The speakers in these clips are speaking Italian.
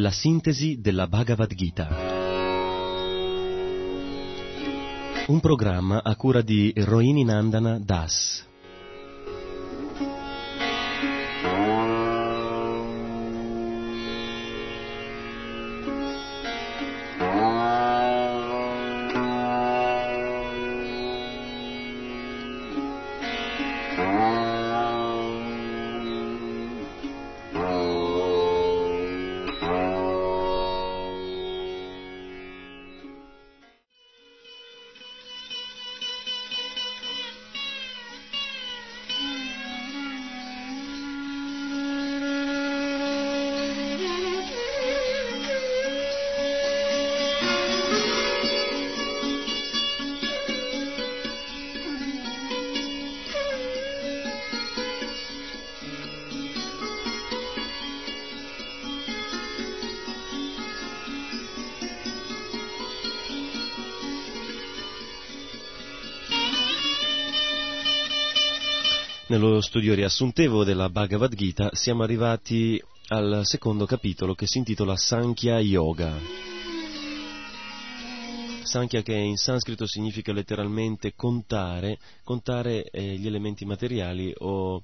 La sintesi della Bhagavad Gita. Un programma a cura di Rohini Nandana Das. Nello studio riassuntivo della Bhagavad Gita siamo arrivati al secondo capitolo che si intitola Sankhya Yoga. Sankhya che in sanscrito significa letteralmente contare, contare eh, gli elementi materiali o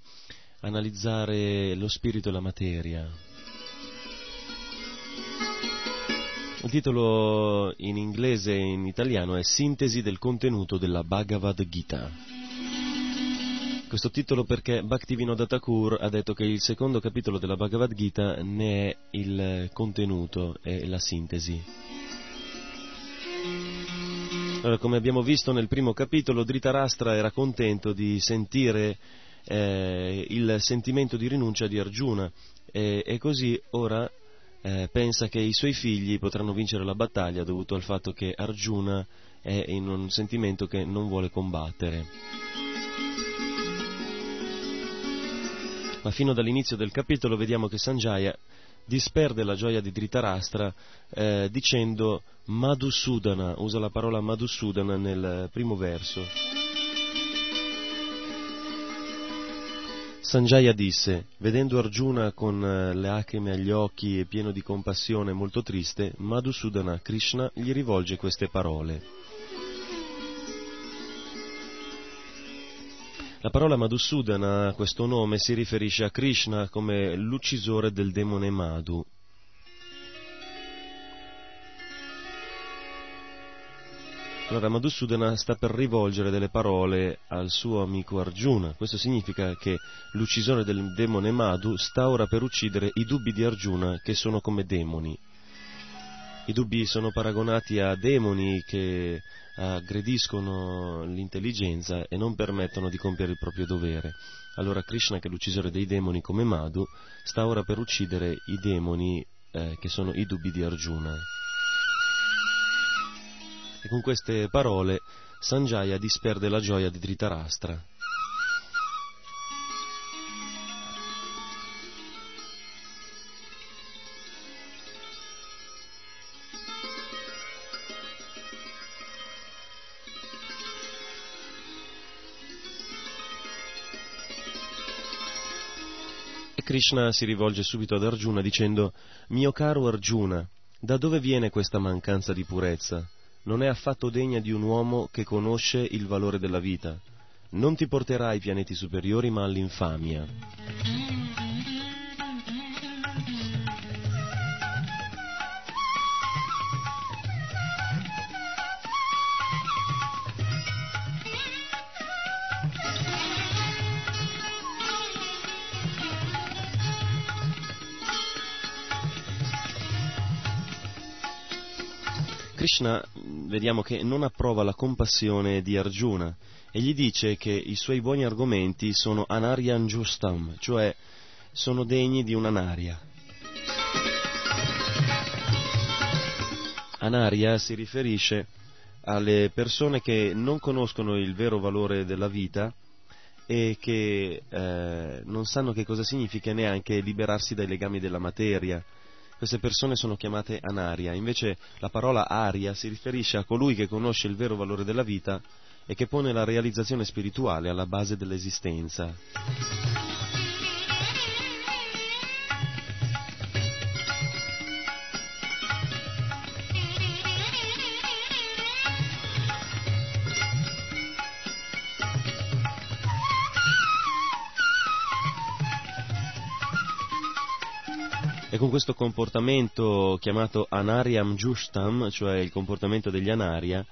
analizzare lo spirito e la materia. Il titolo in inglese e in italiano è Sintesi del contenuto della Bhagavad Gita. Questo titolo perché Bhaktivinoda Thakur ha detto che il secondo capitolo della Bhagavad Gita ne è il contenuto e la sintesi. Allora, come abbiamo visto nel primo capitolo, Dhritarashtra era contento di sentire eh, il sentimento di rinuncia di Arjuna e, e così ora eh, pensa che i suoi figli potranno vincere la battaglia dovuto al fatto che Arjuna è in un sentimento che non vuole combattere. Ma fino dall'inizio del capitolo vediamo che Sanjaya disperde la gioia di Dhritarashtra eh, dicendo Madhusudana, usa la parola Madhusudana nel primo verso. Sanjaya disse, vedendo Arjuna con eh, le lacrime agli occhi e pieno di compassione molto triste, Madhusudana Krishna gli rivolge queste parole. La parola Madhusudana, questo nome, si riferisce a Krishna come l'uccisore del demone Madhu. Allora Madhusudana sta per rivolgere delle parole al suo amico Arjuna. Questo significa che l'uccisore del demone Madhu sta ora per uccidere i dubbi di Arjuna che sono come demoni. I dubbi sono paragonati a demoni che aggrediscono l'intelligenza e non permettono di compiere il proprio dovere. Allora Krishna, che è l'uccisore dei demoni come Madhu, sta ora per uccidere i demoni eh, che sono i dubbi di Arjuna. E con queste parole Sanjaya disperde la gioia di Dhritarashtra. Krishna si rivolge subito ad Arjuna dicendo Mio caro Arjuna, da dove viene questa mancanza di purezza? non è affatto degna di un uomo che conosce il valore della vita. Non ti porterà ai pianeti superiori ma all'infamia. Krishna vediamo che non approva la compassione di Arjuna e gli dice che i suoi buoni argomenti sono anaryan justam, cioè sono degni di un'anaria. Anaria si riferisce alle persone che non conoscono il vero valore della vita e che eh, non sanno che cosa significa neanche liberarsi dai legami della materia queste persone sono chiamate anaria, invece la parola aria si riferisce a colui che conosce il vero valore della vita e che pone la realizzazione spirituale alla base dell'esistenza. E con questo comportamento chiamato anariam justam, cioè il comportamento degli anaria,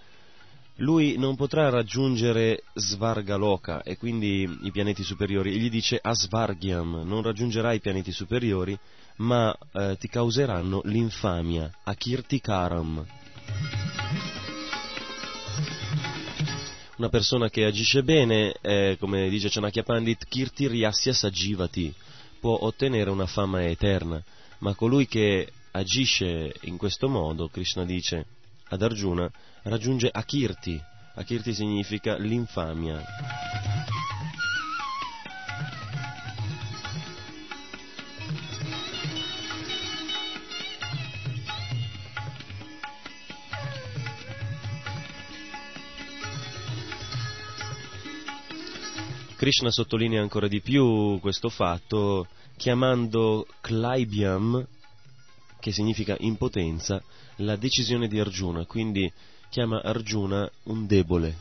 lui non potrà raggiungere Svargaloka e quindi i pianeti superiori. Gli dice Asvargyam, non raggiungerai i pianeti superiori, ma eh, ti causeranno l'infamia, Akirtikaram. Una persona che agisce bene, eh, come dice Chanakya Pandit, Kirti Riasya Sajivati, può ottenere una fama eterna ma colui che agisce in questo modo, Krishna dice ad Arjuna, raggiunge Akirti. Akirti significa l'infamia. Krishna sottolinea ancora di più questo fatto chiamando Klaibyam, che significa impotenza, la decisione di Arjuna, quindi chiama Arjuna un debole.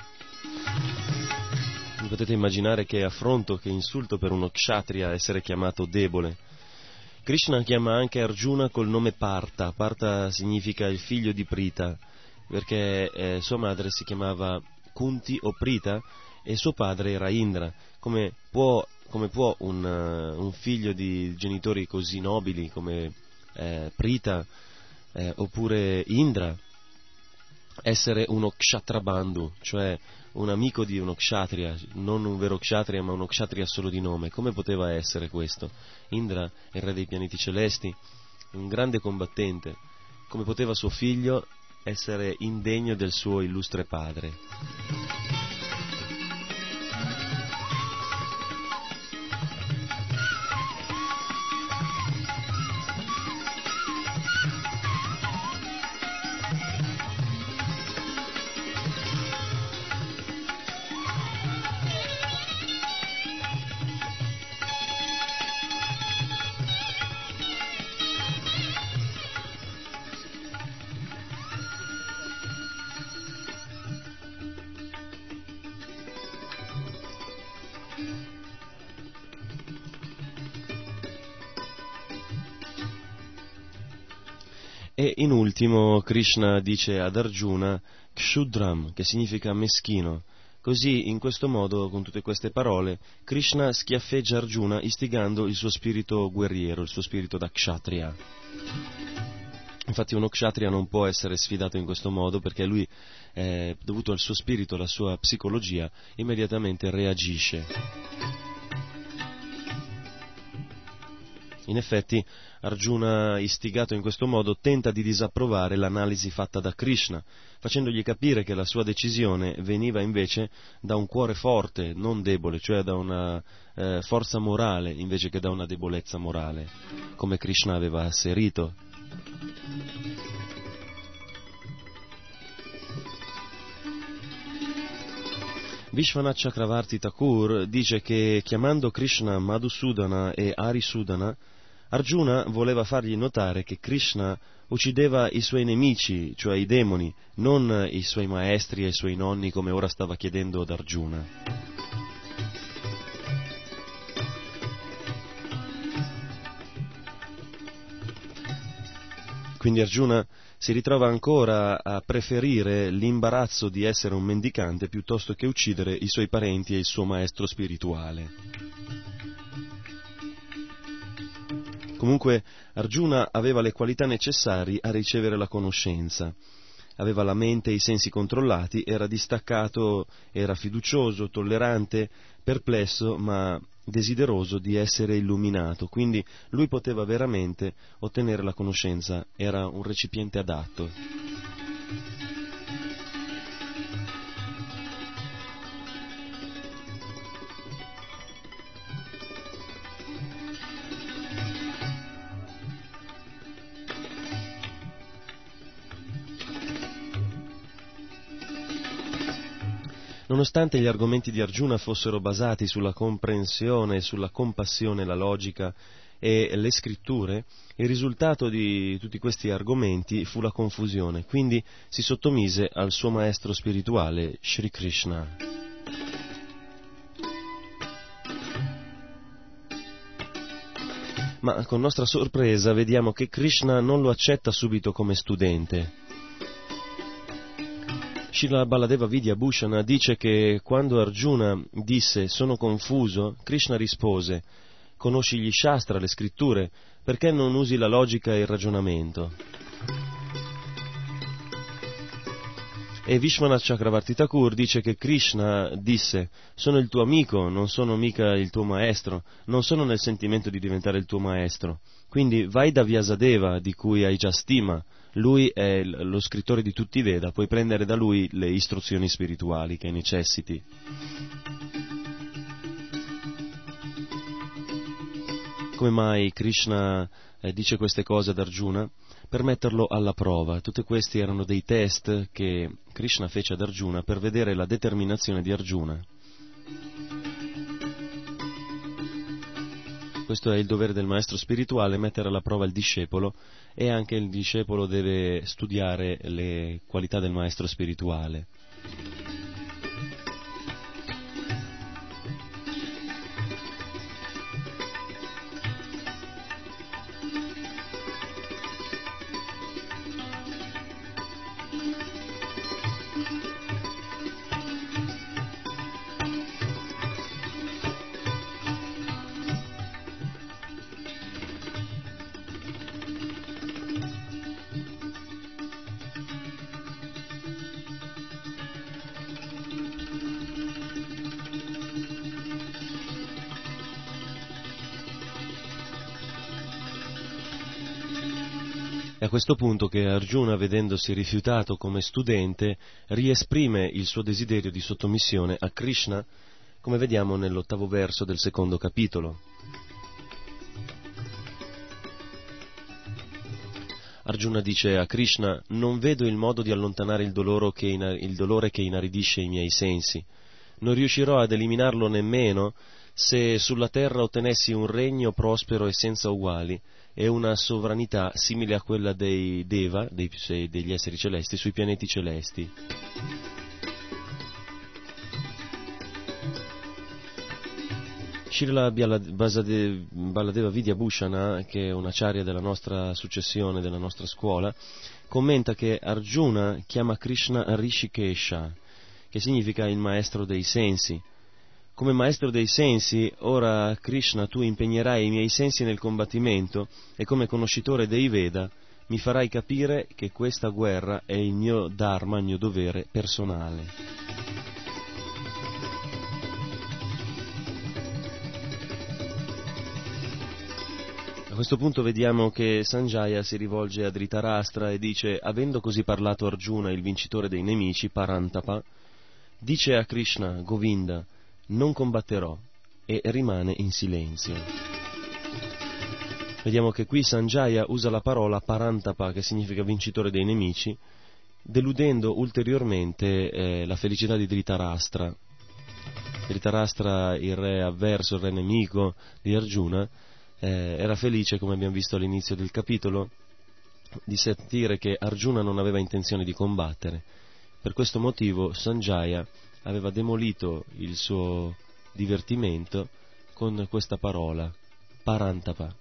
Potete immaginare che affronto, che insulto per uno kshatriya essere chiamato debole. Krishna chiama anche Arjuna col nome Partha. Partha significa il figlio di Prita, perché eh, sua madre si chiamava Kunti o Prita e suo padre era Indra. Come può, come può un, uh, un, figlio di genitori così nobili come eh, Prita eh, oppure Indra essere uno kshatrabandhu, cioè un amico di uno kshatriya, non un vero kshatriya ma uno kshatriya solo di nome. Come poteva essere questo? Indra il re dei pianeti celesti, un grande combattente. Come poteva suo figlio essere indegno del suo illustre padre? Ultimo Krishna dice ad Arjuna Kshudram, che significa meschino. Così, in questo modo, con tutte queste parole, Krishna schiaffeggia Arjuna istigando il suo spirito guerriero, il suo spirito da kshatriya. Infatti uno kshatriya non può essere sfidato in questo modo perché lui, eh, dovuto al suo spirito, alla sua psicologia, immediatamente reagisce. In effetti, Arjuna, istigato in questo modo, tenta di disapprovare l'analisi fatta da Krishna, facendogli capire che la sua decisione veniva invece da un cuore forte, non debole, cioè da una eh, forza morale invece che da una debolezza morale, come Krishna aveva asserito. Vishwanath Chakravarti Thakur dice che chiamando Krishna Madhusudana e Arisudana Arjuna voleva fargli notare che Krishna uccideva i suoi nemici, cioè i demoni, non i suoi maestri e i suoi nonni come ora stava chiedendo ad Arjuna. Quindi Arjuna si ritrova ancora a preferire l'imbarazzo di essere un mendicante piuttosto che uccidere i suoi parenti e il suo maestro spirituale. Comunque Arjuna aveva le qualità necessarie a ricevere la conoscenza. Aveva la mente e i sensi controllati, era distaccato, era fiducioso, tollerante, perplesso, ma desideroso di essere illuminato. Quindi lui poteva veramente ottenere la conoscenza, era un recipiente adatto. Nonostante gli argomenti di Arjuna fossero basati sulla comprensione, sulla compassione, la logica e le scritture, il risultato di tutti questi argomenti fu la confusione, quindi si sottomise al suo maestro spirituale, Sri Krishna. Ma con nostra sorpresa vediamo che Krishna non lo accetta subito come studente, Srila Baladeva Vidya Bhushana dice che quando Arjuna disse sono confuso, Krishna rispose conosci gli Shastra, le scritture, perché non usi la logica e il ragionamento? E Vishwanath Chakravarti Thakur dice che Krishna disse sono il tuo amico, non sono mica il tuo maestro, non sono nel sentimento di diventare il tuo maestro. Quindi vai da Vyasadeva, di cui hai già stima, lui è lo scrittore di tutti i Veda, puoi prendere da lui le istruzioni spirituali che necessiti. Come mai Krishna eh, dice queste cose ad Arjuna? Per metterlo alla prova. Tutti questi erano dei test che Krishna fece ad Arjuna per vedere la determinazione di Arjuna. Questo è il dovere del maestro spirituale, mettere alla prova il discepolo e anche il discepolo deve studiare le qualità del maestro spirituale. Questo punto che Arjuna, vedendosi rifiutato come studente, riesprime il suo desiderio di sottomissione a Krishna, come vediamo nell'ottavo verso del secondo capitolo. Arjuna dice a Krishna, non vedo il modo di allontanare il, che in, il dolore che inaridisce i miei sensi. Non riuscirò ad eliminarlo nemmeno se sulla terra ottenessi un regno prospero e senza uguali e una sovranità simile a quella dei Deva, dei, degli esseri celesti, sui pianeti celesti. Srila Baladeva Vidya Bhushana, che è una charia della nostra successione, della nostra scuola, commenta che Arjuna chiama Krishna Rishikesha, che significa il maestro dei sensi, come maestro dei sensi, ora Krishna tu impegnerai i miei sensi nel combattimento e come conoscitore dei Veda mi farai capire che questa guerra è il mio dharma, il mio dovere personale. A questo punto vediamo che Sanjaya si rivolge a Dhritarashtra e dice, avendo così parlato Arjuna, il vincitore dei nemici, Parantapa, dice a Krishna, Govinda, non combatterò e rimane in silenzio. Vediamo che qui Sanjaya usa la parola parantapa, che significa vincitore dei nemici, deludendo ulteriormente eh, la felicità di Dhritarashtra. Dhritarashtra, il re avverso, il re nemico di Arjuna, eh, era felice, come abbiamo visto all'inizio del capitolo, di sentire che Arjuna non aveva intenzione di combattere. Per questo motivo Sanjaya aveva demolito il suo divertimento con questa parola, Parantapa.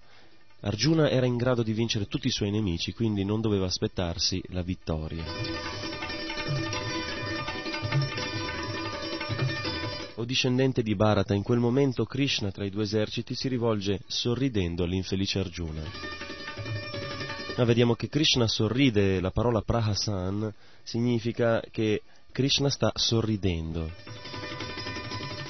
Arjuna era in grado di vincere tutti i suoi nemici, quindi non doveva aspettarsi la vittoria. O discendente di Bharata, in quel momento Krishna tra i due eserciti si rivolge sorridendo all'infelice Arjuna. Ma vediamo che Krishna sorride, la parola prahasan significa che Krishna sta sorridendo.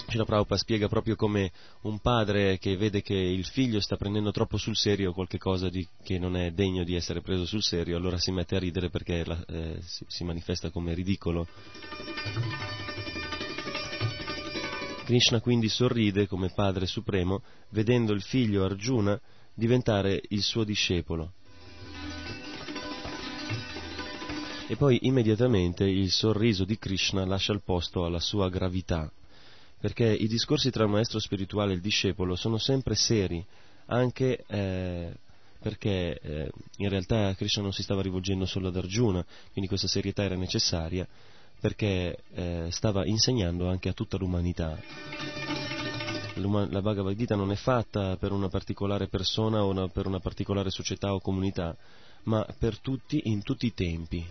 Srila Prabhupada spiega proprio come un padre che vede che il figlio sta prendendo troppo sul serio qualcosa di, che non è degno di essere preso sul serio, allora si mette a ridere perché la, eh, si, si manifesta come ridicolo. Krishna quindi sorride come Padre Supremo, vedendo il figlio Arjuna diventare il suo discepolo. E poi immediatamente il sorriso di Krishna lascia il posto alla sua gravità, perché i discorsi tra il maestro spirituale e il discepolo sono sempre seri, anche eh, perché eh, in realtà Krishna non si stava rivolgendo solo ad Arjuna, quindi questa serietà era necessaria, perché eh, stava insegnando anche a tutta l'umanità. La Bhagavad Gita non è fatta per una particolare persona o una, per una particolare società o comunità, ma per tutti in tutti i tempi.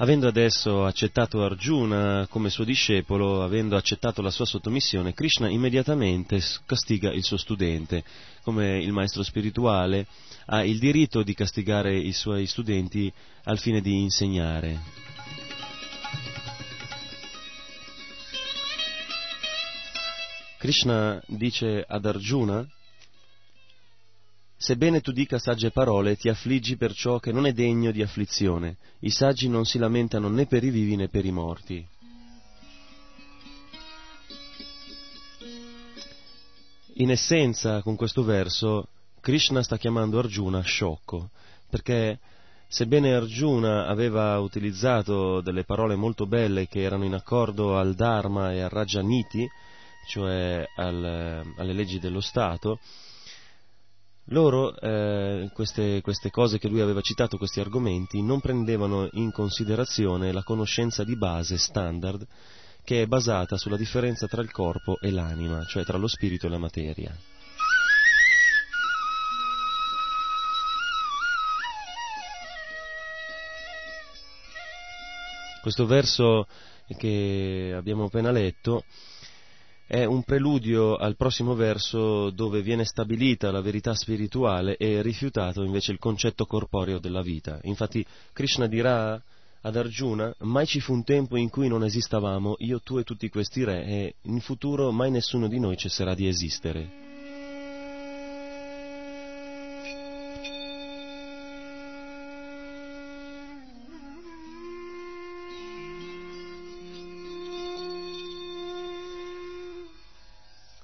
Avendo adesso accettato Arjuna come suo discepolo, avendo accettato la sua sottomissione, Krishna immediatamente castiga il suo studente. Come il maestro spirituale ha il diritto di castigare i suoi studenti al fine di insegnare. Krishna dice ad Arjuna Sebbene tu dica sagge parole, ti affliggi per ciò che non è degno di afflizione. I saggi non si lamentano né per i vivi né per i morti. In essenza, con questo verso, Krishna sta chiamando Arjuna sciocco, perché sebbene Arjuna aveva utilizzato delle parole molto belle che erano in accordo al Dharma e al Rajaniti, cioè al, alle leggi dello Stato, loro, eh, queste, queste cose che lui aveva citato, questi argomenti, non prendevano in considerazione la conoscenza di base standard che è basata sulla differenza tra il corpo e l'anima, cioè tra lo spirito e la materia. Questo verso che abbiamo appena letto è un preludio al prossimo verso dove viene stabilita la verità spirituale e rifiutato invece il concetto corporeo della vita. Infatti Krishna dirà ad Arjuna, mai ci fu un tempo in cui non esistavamo, io, tu e tutti questi re, e in futuro mai nessuno di noi cesserà di esistere.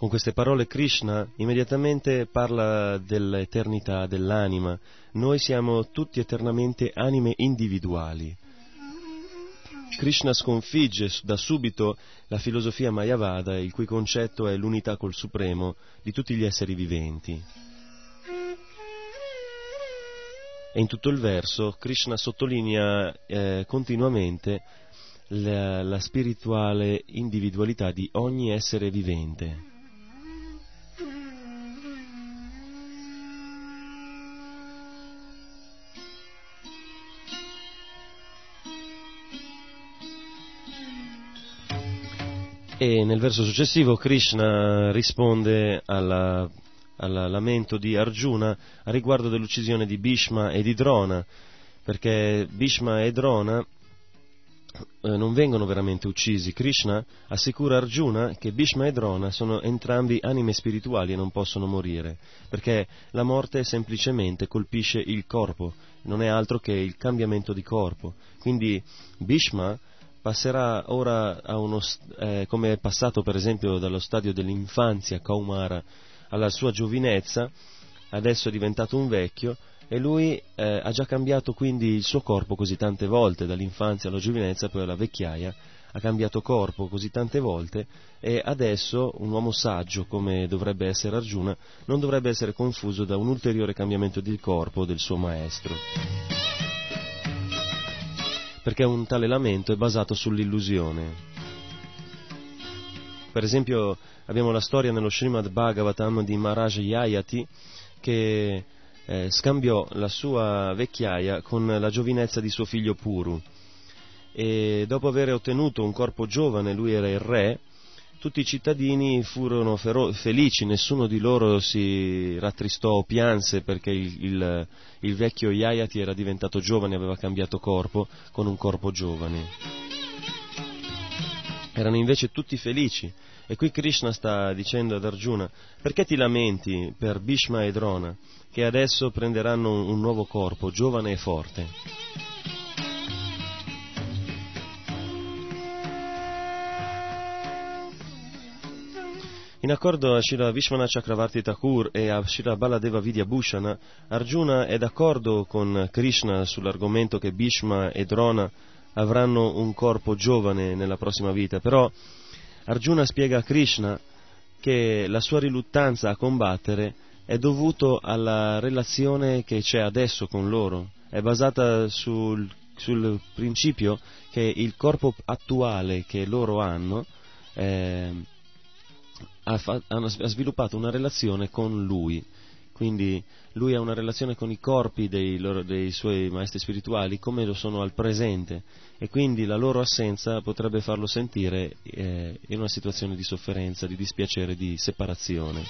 Con queste parole Krishna immediatamente parla dell'eternità dell'anima. Noi siamo tutti eternamente anime individuali. Krishna sconfigge da subito la filosofia Mayavada, il cui concetto è l'unità col Supremo di tutti gli esseri viventi. E in tutto il verso Krishna sottolinea eh, continuamente la, la spirituale individualità di ogni essere vivente. E nel verso successivo Krishna risponde alla, al lamento di Arjuna a riguardo dell'uccisione di Bhishma e di Drona, perché Bhishma e Drona eh, non vengono veramente uccisi. Krishna assicura Arjuna che Bhishma e Drona sono entrambi anime spirituali e non possono morire, perché la morte semplicemente colpisce il corpo, non è altro che il cambiamento di corpo. Quindi Bhishma passerà ora uno, eh, come è passato per esempio dallo stadio dell'infanzia Kaumara alla sua giovinezza, adesso è diventato un vecchio e lui eh, ha già cambiato quindi il suo corpo così tante volte, dall'infanzia alla giovinezza poi alla vecchiaia, ha cambiato corpo così tante volte e adesso un uomo saggio come dovrebbe essere Arjuna non dovrebbe essere confuso da un ulteriore cambiamento di corpo del suo maestro perché un tale lamento è basato sull'illusione. Per esempio abbiamo la storia nello Srimad Bhagavatam di Maharaj Yayati che eh, scambiò la sua vecchiaia con la giovinezza di suo figlio Puru e dopo aver ottenuto un corpo giovane, lui era il re, tutti i cittadini furono fero- felici, nessuno di loro si rattristò o pianse perché il, il, il vecchio Yayati era diventato giovane, aveva cambiato corpo con un corpo giovane. Erano invece tutti felici. E qui Krishna sta dicendo ad Arjuna, perché ti lamenti per Bhishma e Drona, che adesso prenderanno un nuovo corpo, giovane e forte? In accordo a Shira Vishwanath Chakravarti Thakur e a Shira Baladeva Vidya Bhushana, Arjuna è d'accordo con Krishna sull'argomento che Bhishma e Drona avranno un corpo giovane nella prossima vita, però Arjuna spiega a Krishna che la sua riluttanza a combattere è dovuto alla relazione che c'è adesso con loro, è basata sul, sul principio che il corpo attuale che loro hanno eh, ha, ha sviluppato una relazione con lui quindi lui ha una relazione con i corpi dei, loro, dei, suoi maestri spirituali come lo sono al presente e quindi la loro assenza potrebbe farlo sentire eh, in una situazione di sofferenza, di dispiacere, di separazione.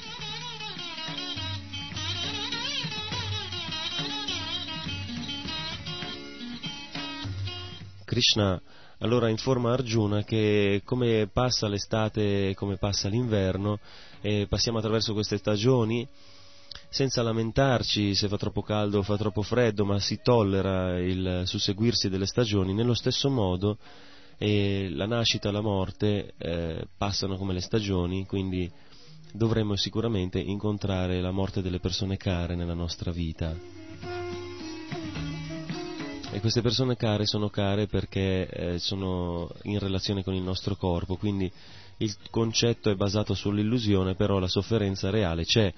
Krishna allora informa Arjuna che come passa l'estate e come passa l'inverno, e passiamo attraverso queste stagioni, senza lamentarci se fa troppo caldo o fa troppo freddo, ma si tollera il susseguirsi delle stagioni, nello stesso modo eh, la nascita e la morte eh, passano come le stagioni, quindi dovremmo sicuramente incontrare la morte delle persone care nella nostra vita. E queste persone care sono care perché eh, sono in relazione con il nostro corpo, quindi il concetto è basato sull'illusione, però la sofferenza reale c'è.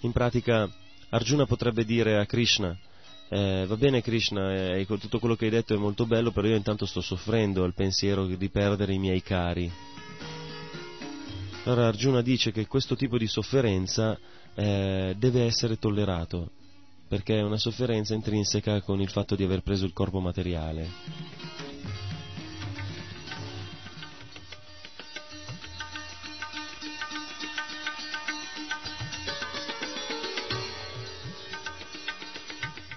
In pratica Arjuna potrebbe dire a Krishna, eh, va bene Krishna, eh, tutto quello che hai detto è molto bello, però io intanto sto soffrendo al pensiero di perdere i miei cari. Allora Arjuna dice che questo tipo di sofferenza eh, deve essere tollerato, perché è una sofferenza intrinseca con il fatto di aver preso il corpo materiale.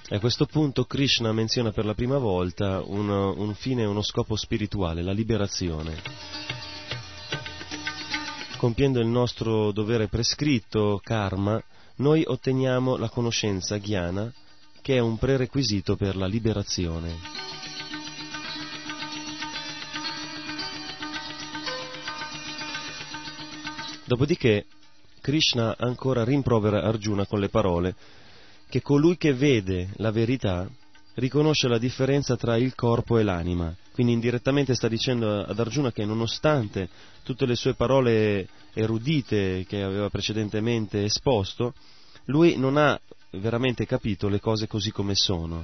A questo punto Krishna menziona per la prima volta un, un fine e uno scopo spirituale, la liberazione. Compiendo il nostro dovere prescritto, karma, noi otteniamo la conoscenza ghiana che è un prerequisito per la liberazione. Dopodiché Krishna ancora rimprovera Arjuna con le parole che colui che vede la verità riconosce la differenza tra il corpo e l'anima. Quindi indirettamente sta dicendo ad Arjuna che nonostante tutte le sue parole erudite che aveva precedentemente esposto, lui non ha veramente capito le cose così come sono.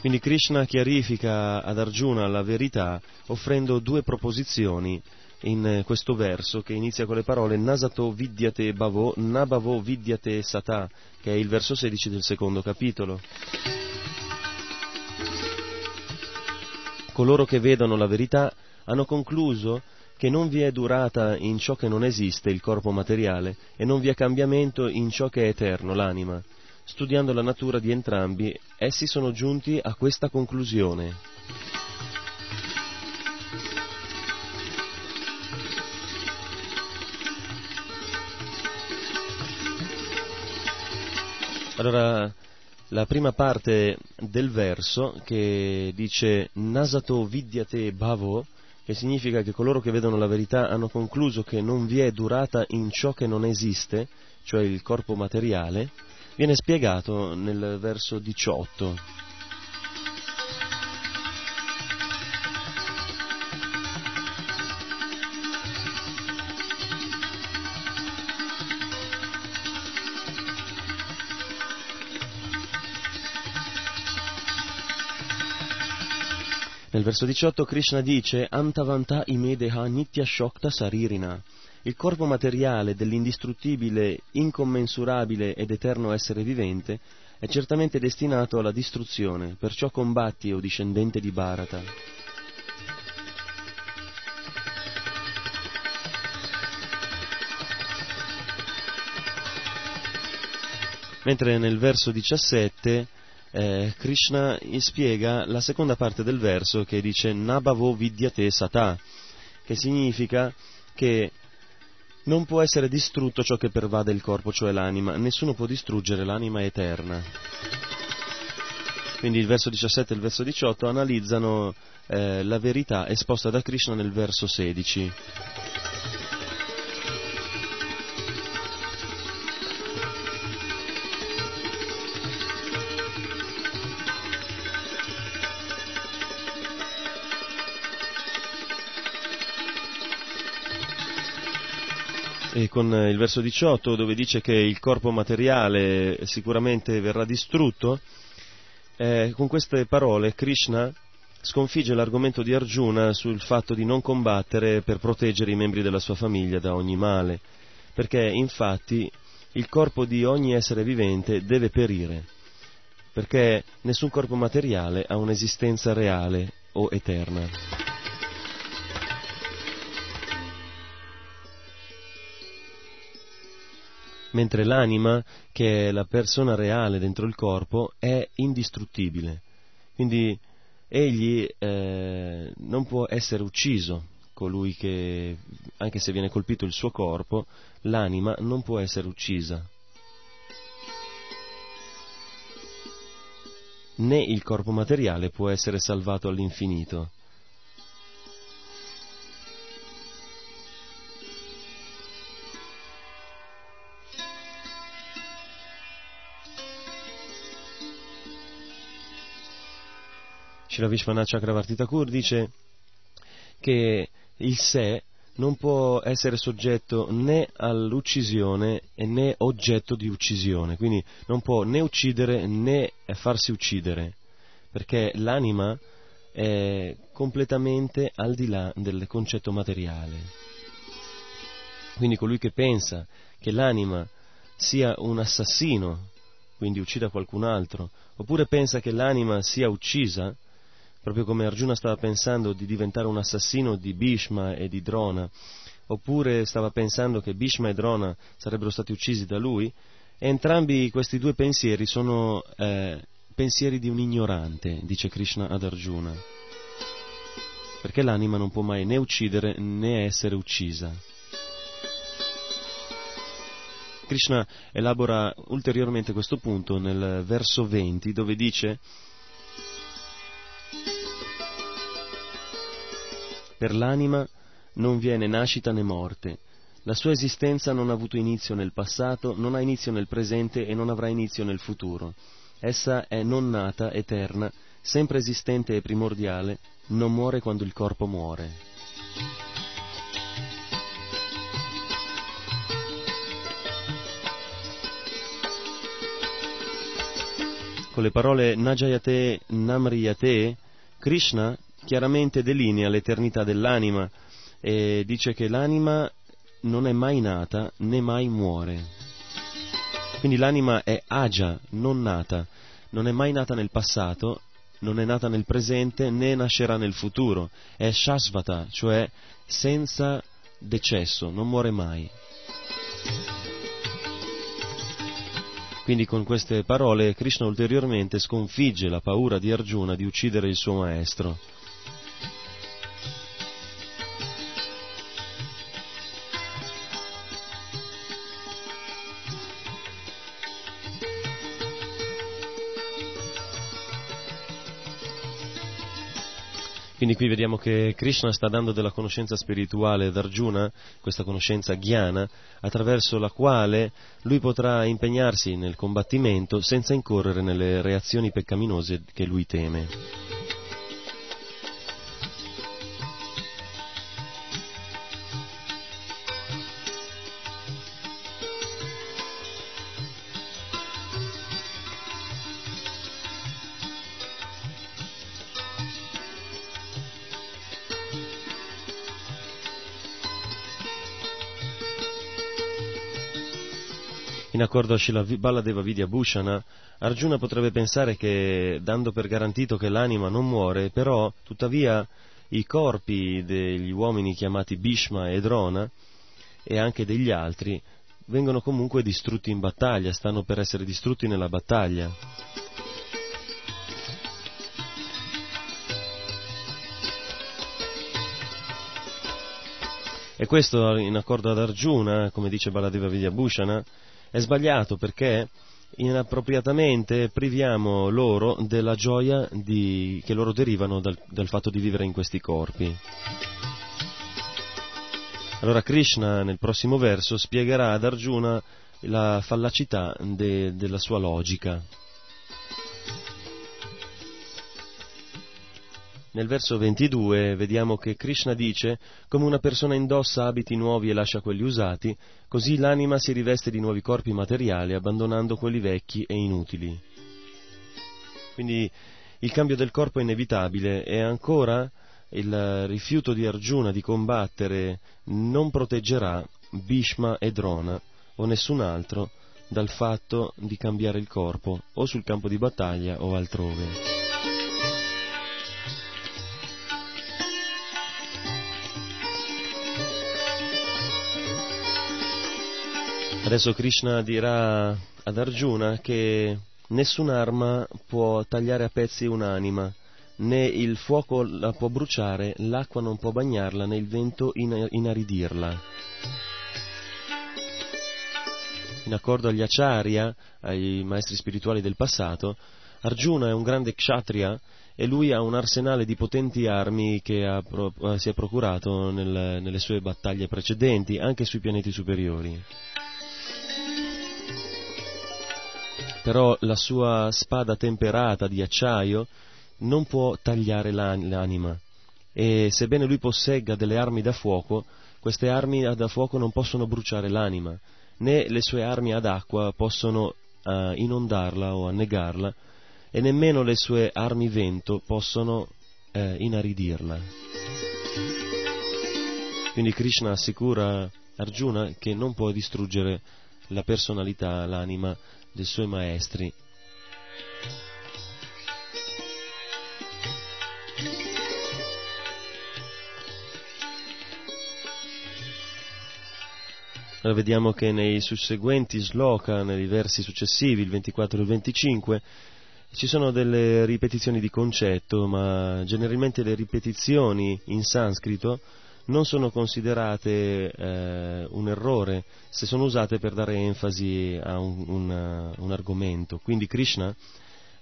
Quindi Krishna chiarifica ad Arjuna la verità offrendo due proposizioni in eh, questo verso che inizia con le parole Nasato vidyate bhavo, nabhavo vidyate sata, che è il verso 16 del secondo capitolo. Coloro che vedono la verità hanno concluso che non vi è durata in ciò che non esiste, il corpo materiale, e non vi è cambiamento in ciò che è eterno, l'anima. Studiando la natura di entrambi, essi sono giunti a questa conclusione. Allora, la prima parte del verso che dice Nasato vidyate bhavo, che significa che coloro che vedono la verità hanno concluso che non vi è durata in ciò che non esiste, cioè il corpo materiale, viene spiegato nel verso 18. Nel verso 18 Krishna dice Antavanta imedeha nitya shokta saririna. Il corpo materiale dell'indistruttibile, incommensurabile ed eterno essere vivente è certamente destinato alla distruzione, perciò combatti, o discendente di Bharata. Mentre nel verso 17 eh, Krishna spiega la seconda parte del verso che dice Nabhavo vidyate sata, che significa che non può essere distrutto ciò che pervade il corpo, cioè l'anima, nessuno può distruggere l'anima eterna. Quindi il verso 17 e il verso 18 analizzano eh, la verità esposta da Krishna nel verso 16. E con il verso 18 dove dice che il corpo materiale sicuramente verrà distrutto, eh, con queste parole Krishna sconfigge l'argomento di Arjuna sul fatto di non combattere per proteggere i membri della sua famiglia da ogni male, perché infatti il corpo di ogni essere vivente deve perire, perché nessun corpo materiale ha un'esistenza reale o eterna. Mentre l'anima, che è la persona reale dentro il corpo, è indistruttibile. Quindi egli eh, non può essere ucciso, colui che, anche se viene colpito il suo corpo, l'anima non può essere uccisa. Né il corpo materiale può essere salvato all'infinito. Shila Vishwanath Chakravarti Thakur dice che il sé non può essere soggetto né all'uccisione né oggetto di uccisione, quindi non può né uccidere né farsi uccidere, perché l'anima è completamente al di là del concetto materiale. Quindi colui che pensa che l'anima sia un assassino, quindi uccida qualcun altro, oppure pensa che l'anima sia uccisa, proprio come Arjuna stava pensando di diventare un assassino di Bhishma e di Drona, oppure stava pensando che Bhishma e Drona sarebbero stati uccisi da lui, entrambi questi due pensieri sono eh, pensieri di un ignorante, dice Krishna ad Arjuna, perché l'anima non può mai né uccidere né essere uccisa. Krishna elabora ulteriormente questo punto nel verso 20 dove dice Per l'anima non viene nascita né morte. La sua esistenza non ha avuto inizio nel passato, non ha inizio nel presente e non avrà inizio nel futuro. Essa è non nata, eterna, sempre esistente e primordiale, non muore quando il corpo muore. Con le parole Najayate Namriyate, Krishna chiaramente delinea l'eternità dell'anima e dice che l'anima non è mai nata né mai muore. Quindi l'anima è agia, non nata, non è mai nata nel passato, non è nata nel presente né nascerà nel futuro, è shasvata, cioè senza decesso, non muore mai. Quindi con queste parole Krishna ulteriormente sconfigge la paura di Arjuna di uccidere il suo maestro. Quindi qui vediamo che Krishna sta dando della conoscenza spirituale ad Arjuna, questa conoscenza ghiana, attraverso la quale lui potrà impegnarsi nel combattimento senza incorrere nelle reazioni peccaminose che lui teme. In accordo a Shilabaladeva Vidya Bhushana, Arjuna potrebbe pensare che, dando per garantito che l'anima non muore, però, tuttavia, i corpi degli uomini chiamati Bhishma e Drona, e anche degli altri, vengono comunque distrutti in battaglia, stanno per essere distrutti nella battaglia. E questo in accordo ad Arjuna, come dice Baladeva Vidyabhushana, è sbagliato perché inappropriatamente priviamo loro della gioia di, che loro derivano dal, dal fatto di vivere in questi corpi. Allora Krishna nel prossimo verso spiegherà ad Arjuna la fallacità de, della sua logica. Nel verso 22 vediamo che Krishna dice, come una persona indossa abiti nuovi e lascia quelli usati, così l'anima si riveste di nuovi corpi materiali abbandonando quelli vecchi e inutili. Quindi il cambio del corpo è inevitabile e ancora il rifiuto di Arjuna di combattere non proteggerà Bhishma e Drona o nessun altro dal fatto di cambiare il corpo o sul campo di battaglia o altrove. Adesso Krishna dirà ad Arjuna che nessun'arma può tagliare a pezzi un'anima, né il fuoco la può bruciare, l'acqua non può bagnarla, né il vento inaridirla. In accordo agli acharya, ai maestri spirituali del passato, Arjuna è un grande kshatriya e lui ha un arsenale di potenti armi che ha, si è procurato nel, nelle sue battaglie precedenti, anche sui pianeti superiori. Però la sua spada temperata di acciaio non può tagliare l'anima e sebbene lui possegga delle armi da fuoco, queste armi da fuoco non possono bruciare l'anima, né le sue armi ad acqua possono uh, inondarla o annegarla, e nemmeno le sue armi vento possono uh, inaridirla. Quindi Krishna assicura Arjuna che non può distruggere la personalità, l'anima dei suoi maestri. Allora vediamo che nei susseguenti sloka, nei versi successivi, il 24 e il 25, ci sono delle ripetizioni di concetto, ma generalmente le ripetizioni in sanscrito non sono considerate eh, un errore se sono usate per dare enfasi a un, un, un argomento. Quindi Krishna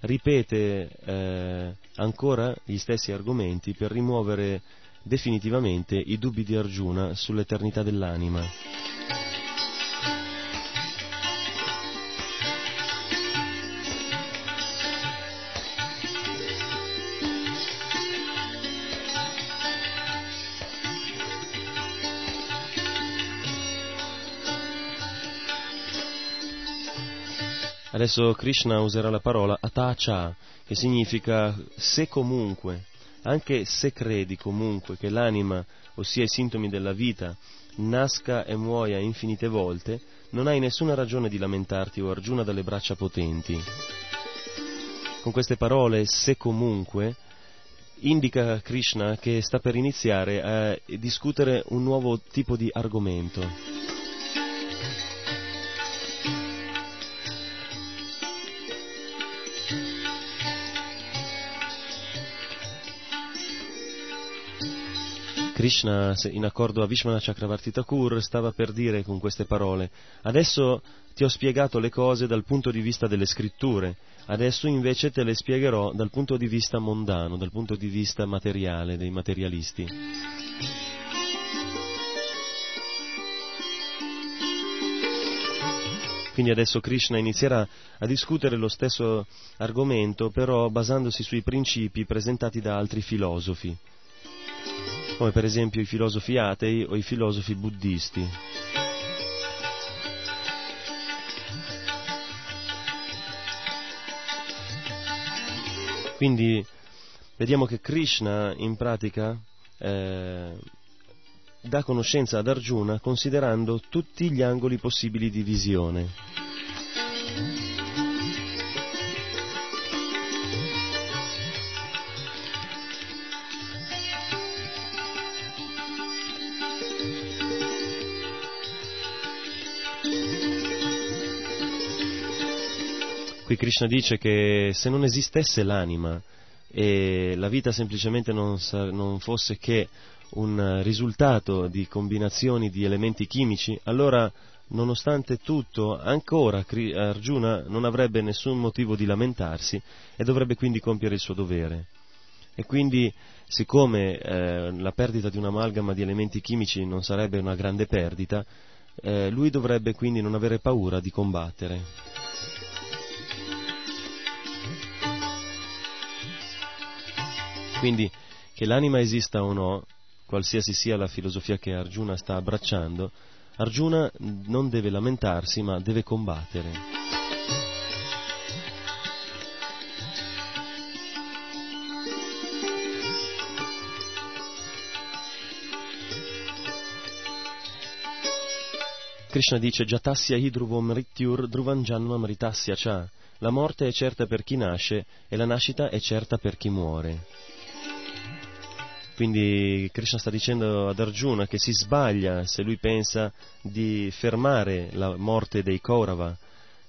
ripete eh, ancora gli stessi argomenti per rimuovere definitivamente i dubbi di Arjuna sull'eternità dell'anima. Adesso Krishna userà la parola atacha, che significa se comunque, anche se credi comunque che l'anima, ossia i sintomi della vita, nasca e muoia infinite volte, non hai nessuna ragione di lamentarti o Arjuna dalle braccia potenti. Con queste parole, se comunque, indica Krishna che sta per iniziare a discutere un nuovo tipo di argomento. Krishna, in accordo a Vishwana Chakravarti Thakur, stava per dire con queste parole, adesso ti ho spiegato le cose dal punto di vista delle scritture, adesso invece te le spiegherò dal punto di vista mondano, dal punto di vista materiale, dei materialisti. Quindi adesso Krishna inizierà a discutere lo stesso argomento, però basandosi sui principi presentati da altri filosofi come per esempio i filosofi atei o i filosofi buddisti. Quindi vediamo che Krishna in pratica eh, dà conoscenza ad Arjuna considerando tutti gli angoli possibili di visione. Qui Krishna dice che se non esistesse l'anima e la vita semplicemente non, non fosse che un risultato di combinazioni di elementi chimici, allora nonostante tutto, ancora Arjuna non avrebbe nessun motivo di lamentarsi e dovrebbe quindi compiere il suo dovere. E quindi, siccome eh, la perdita di un'amalgama di elementi chimici non sarebbe una grande perdita, eh, lui dovrebbe quindi non avere paura di combattere. Quindi che l'anima esista o no, qualsiasi sia la filosofia che Arjuna sta abbracciando, Arjuna non deve lamentarsi ma deve combattere. Krishna dice Jatasya hidruvo mrityur druvanjanma mritasya cha. La morte è certa per chi nasce e la nascita è certa per chi muore. Quindi Krishna sta dicendo ad Arjuna che si sbaglia se lui pensa di fermare la morte dei Kaurava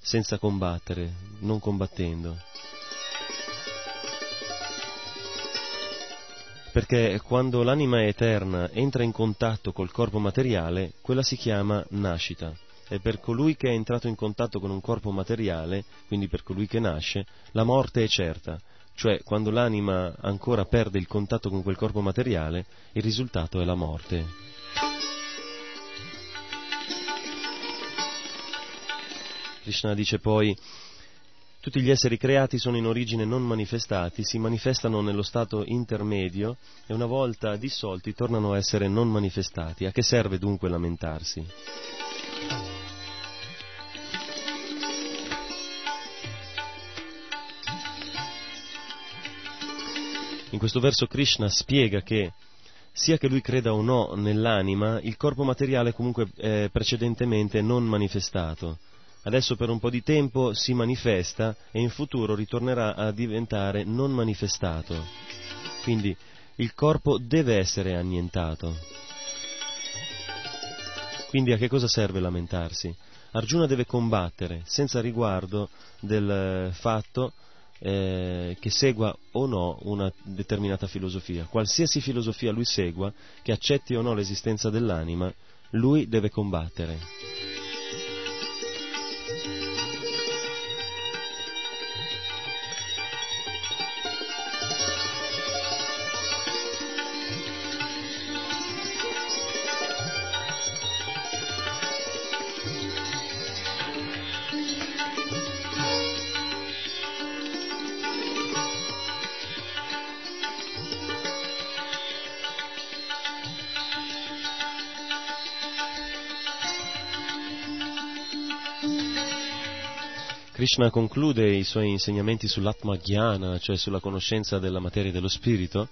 senza combattere, non combattendo. Perché quando l'anima eterna entra in contatto col corpo materiale, quella si chiama nascita. E per colui che è entrato in contatto con un corpo materiale, quindi per colui che nasce, la morte è certa. Cioè, quando l'anima ancora perde il contatto con quel corpo materiale, il risultato è la morte. Krishna dice poi tutti gli esseri creati sono in origine non manifestati, si manifestano nello stato intermedio e una volta dissolti tornano a essere non manifestati. A che serve dunque lamentarsi? In questo verso Krishna spiega che sia che lui creda o no nell'anima, il corpo materiale comunque è precedentemente non manifestato adesso per un po' di tempo si manifesta e in futuro ritornerà a diventare non manifestato. Quindi il corpo deve essere annientato. Quindi a che cosa serve lamentarsi? Arjuna deve combattere senza riguardo del fatto eh, che segua o no una determinata filosofia. Qualsiasi filosofia lui segua, che accetti o no l'esistenza dell'anima, lui deve combattere. Krishna conclude i suoi insegnamenti sull'Atma Jnana, cioè sulla conoscenza della materia dello spirito,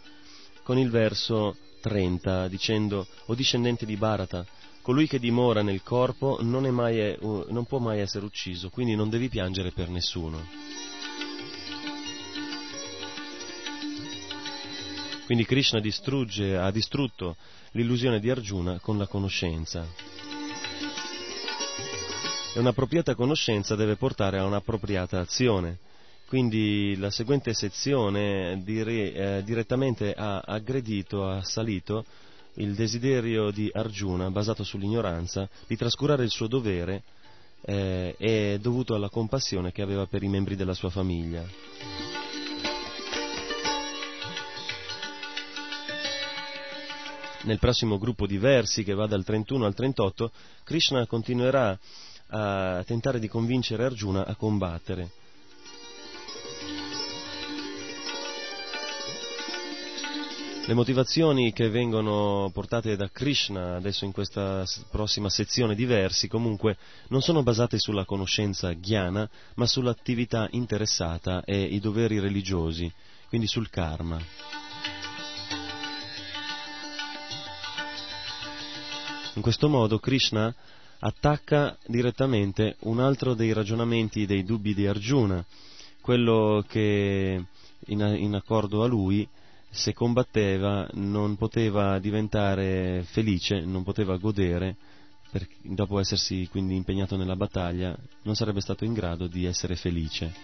con il verso 30, dicendo, o discendente di Bharata, colui che dimora nel corpo non, mai, non può mai essere ucciso, quindi non devi piangere per nessuno. Quindi Krishna distrugge, ha distrutto l'illusione di Arjuna con la conoscenza e un'appropriata conoscenza deve portare a un'appropriata azione. Quindi la seguente sezione dire, eh, direttamente ha aggredito, ha assalito il desiderio di Arjuna, basato sull'ignoranza, di trascurare il suo dovere eh, è dovuto alla compassione che aveva per i membri della sua famiglia. Nel prossimo gruppo di versi, che va dal 31 al 38, Krishna continuerà a tentare di convincere Arjuna a combattere. Le motivazioni che vengono portate da Krishna adesso in questa prossima sezione di versi comunque non sono basate sulla conoscenza ghiana ma sull'attività interessata e i doveri religiosi, quindi sul karma. In questo modo Krishna attacca direttamente un altro dei ragionamenti, dei dubbi di Arjuna, quello che in, in accordo a lui se combatteva non poteva diventare felice, non poteva godere, per, dopo essersi quindi impegnato nella battaglia, non sarebbe stato in grado di essere felice.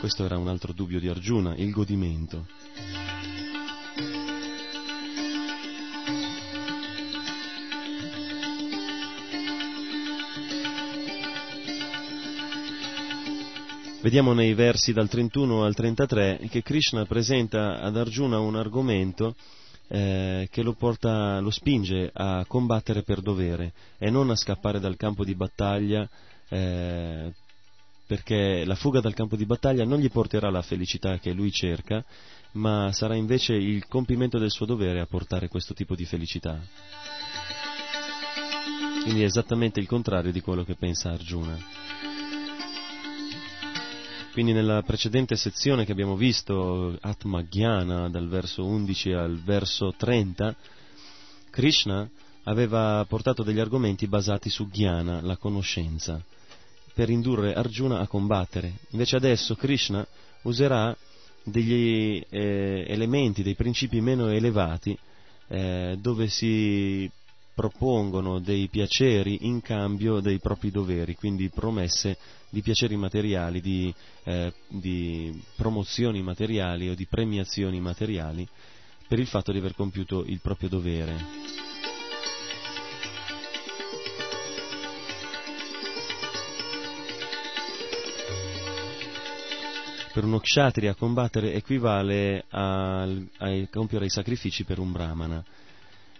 Questo era un altro dubbio di Arjuna, il godimento. Vediamo nei versi dal 31 al 33 che Krishna presenta ad Arjuna un argomento eh, che lo, porta, lo spinge a combattere per dovere e non a scappare dal campo di battaglia eh, perché la fuga dal campo di battaglia non gli porterà la felicità che lui cerca, ma sarà invece il compimento del suo dovere a portare questo tipo di felicità. Quindi è esattamente il contrario di quello che pensa Arjuna. Quindi nella precedente sezione che abbiamo visto, Atma Jnana, dal verso 11 al verso 30, Krishna aveva portato degli argomenti basati su Jnana, la conoscenza, per indurre Arjuna a combattere. Invece adesso Krishna userà degli eh, elementi, dei principi meno elevati, eh, dove si propongono dei piaceri in cambio dei propri doveri, quindi promesse di piaceri materiali, di, eh, di promozioni materiali o di premiazioni materiali per il fatto di aver compiuto il proprio dovere. per uno kshatriya combattere equivale a, a, compiere i sacrifici per un brahmana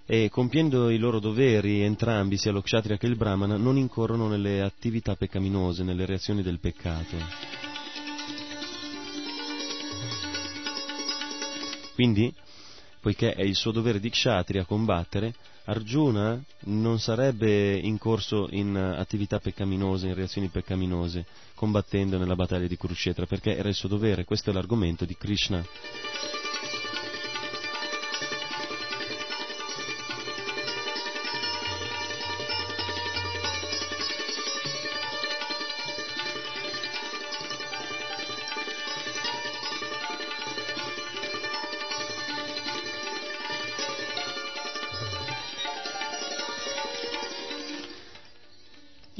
e compiendo i loro doveri entrambi, sia lo kshatriya che il brahmana, non incorrono nelle attività peccaminose, nelle reazioni del peccato. Quindi, poiché è il suo dovere di kshatriya combattere, Arjuna non sarebbe incorso in attività peccaminose, in reazioni peccaminose, combattendo nella battaglia di Kurukshetra, perché era il suo dovere, questo è l'argomento di Krishna.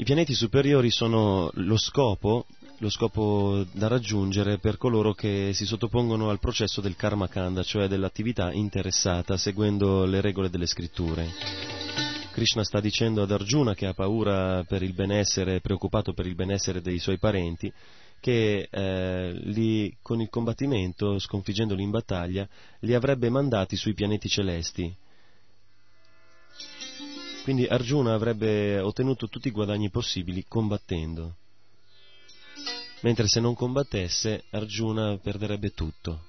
Pianeti superiori sono lo scopo, lo scopo da raggiungere per coloro che si sottopongono al processo del karma kanda, cioè dell'attività interessata seguendo le regole delle scritture. Krishna sta dicendo ad Arjuna che ha paura per il benessere, preoccupato per il benessere dei suoi parenti, che eh, li, con il combattimento, sconfiggendoli in battaglia, li avrebbe mandati sui pianeti celesti, quindi Arjuna avrebbe ottenuto tutti i guadagni possibili combattendo, mentre se non combattesse Arjuna perderebbe tutto.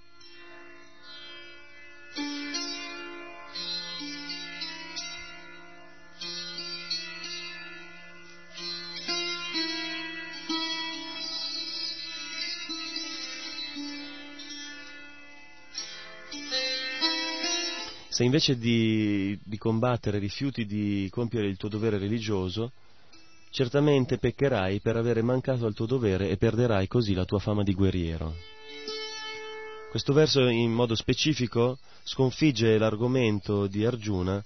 Se invece di, di combattere rifiuti di compiere il tuo dovere religioso, certamente peccherai per avere mancato al tuo dovere e perderai così la tua fama di guerriero. Questo verso in modo specifico sconfigge l'argomento di Arjuna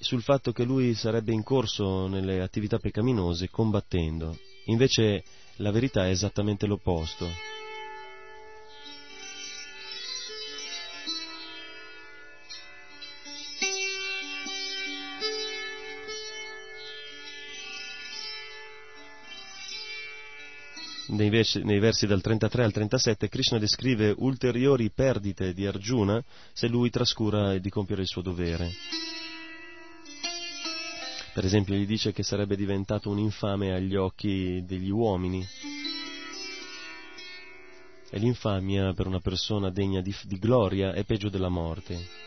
sul fatto che lui sarebbe incorso nelle attività peccaminose combattendo. Invece la verità è esattamente l'opposto. Nei versi, nei versi dal 33 al 37 Krishna descrive ulteriori perdite di Arjuna se lui trascura di compiere il suo dovere. Per esempio gli dice che sarebbe diventato un infame agli occhi degli uomini. E l'infamia per una persona degna di, di gloria è peggio della morte.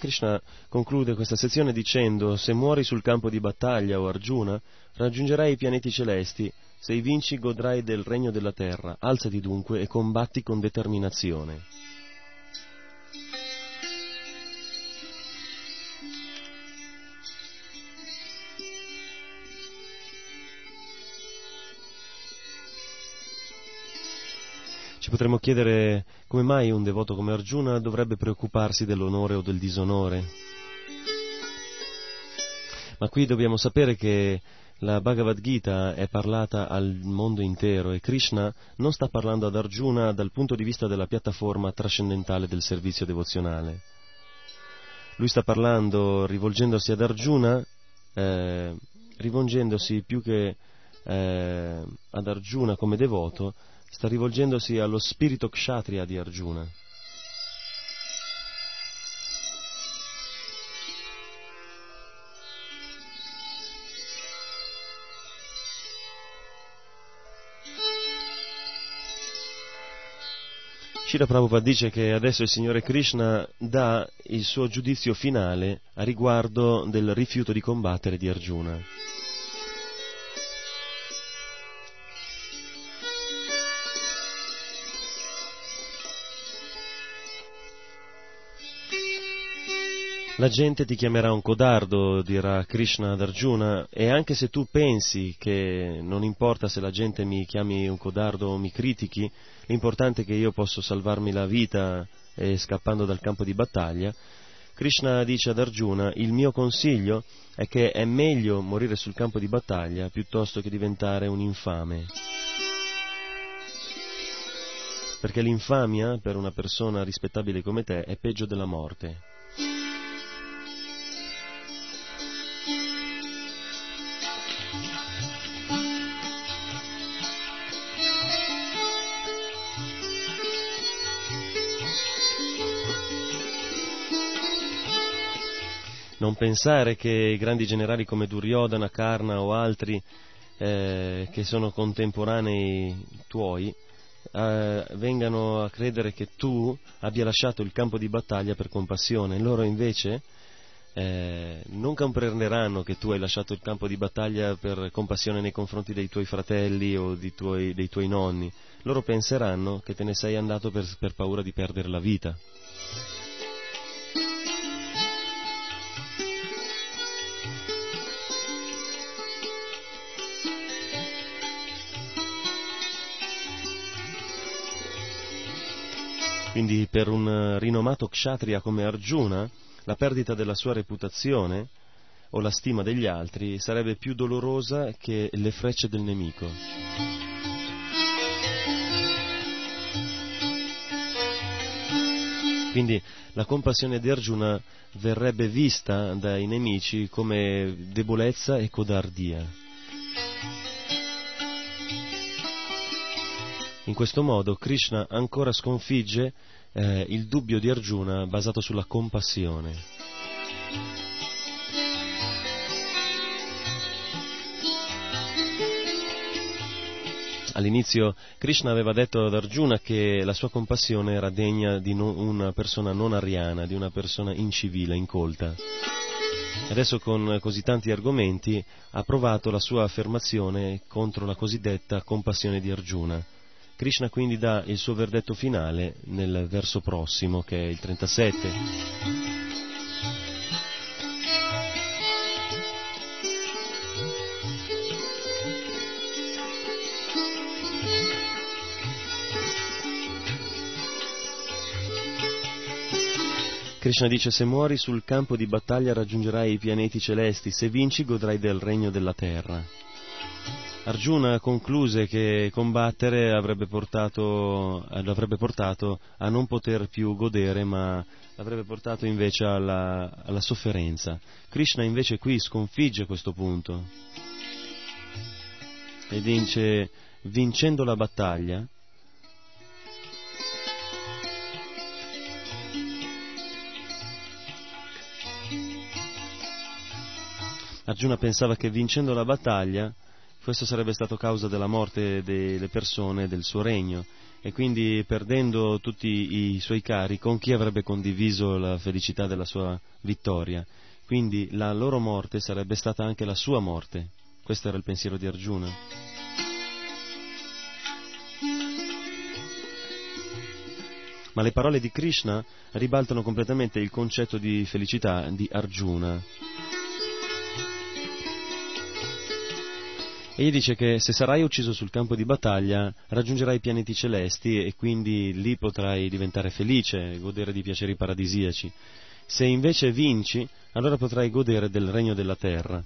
Krishna conclude questa sezione dicendo se muori sul campo di battaglia o Arjuna, raggiungerai i pianeti celesti, se vinci godrai del regno della terra, alzati dunque e combatti con determinazione. Potremmo chiedere come mai un devoto come Arjuna dovrebbe preoccuparsi dell'onore o del disonore. Ma qui dobbiamo sapere che la Bhagavad Gita è parlata al mondo intero e Krishna non sta parlando ad Arjuna dal punto di vista della piattaforma trascendentale del servizio devozionale. Lui sta parlando rivolgendosi ad Arjuna, eh, rivolgendosi più che eh, ad Arjuna come devoto, sta rivolgendosi allo spirito kshatriya di Arjuna. Shira Prabhupada dice che adesso il Signore Krishna dà il suo giudizio finale a riguardo del rifiuto di combattere di Arjuna. La gente ti chiamerà un codardo, dirà Krishna ad Arjuna, e anche se tu pensi che non importa se la gente mi chiami un codardo o mi critichi, l'importante è che io posso salvarmi la vita e scappando dal campo di battaglia, Krishna dice ad Arjuna, il mio consiglio è che è meglio morire sul campo di battaglia piuttosto che diventare un infame. Perché l'infamia per una persona rispettabile come te è peggio della morte. Non pensare che i grandi generali come Duryodhana, Karna o altri eh, che sono contemporanei tuoi eh, vengano a credere che tu abbia lasciato il campo di battaglia per compassione. Loro invece eh, non comprenderanno che tu hai lasciato il campo di battaglia per compassione nei confronti dei tuoi fratelli o tuoi, dei tuoi nonni. Loro penseranno che te ne sei andato per, per paura di perdere la vita. Quindi per un rinomato kshatriya come Arjuna, la perdita della sua reputazione o la stima degli altri sarebbe più dolorosa che le frecce del nemico. Quindi la compassione di Arjuna verrebbe vista dai nemici come debolezza e codardia. In questo modo Krishna ancora sconfigge eh, il dubbio di Arjuna basato sulla compassione. All'inizio Krishna aveva detto ad Arjuna che la sua compassione era degna di no, una persona non ariana, di una persona incivile, incolta. Adesso con così tanti argomenti ha provato la sua affermazione contro la cosiddetta compassione di Arjuna. Krishna quindi dà il suo verdetto finale nel verso prossimo, che è il 37. Krishna dice se muori sul campo di battaglia raggiungerai i pianeti celesti, se vinci godrai del regno della terra. Arjuna concluse che combattere avrebbe portato, l'avrebbe portato a non poter più godere, ma l'avrebbe portato invece alla, alla sofferenza. Krishna invece qui sconfigge questo punto e dice, vincendo la battaglia, Arjuna pensava che vincendo la battaglia questo sarebbe stato causa della morte delle persone del suo regno e quindi perdendo tutti i suoi cari con chi avrebbe condiviso la felicità della sua vittoria. Quindi la loro morte sarebbe stata anche la sua morte. Questo era il pensiero di Arjuna. Ma le parole di Krishna ribaltano completamente il concetto di felicità di Arjuna. E gli dice che se sarai ucciso sul campo di battaglia raggiungerai i pianeti celesti e quindi lì potrai diventare felice, godere di piaceri paradisiaci. Se invece vinci, allora potrai godere del regno della terra.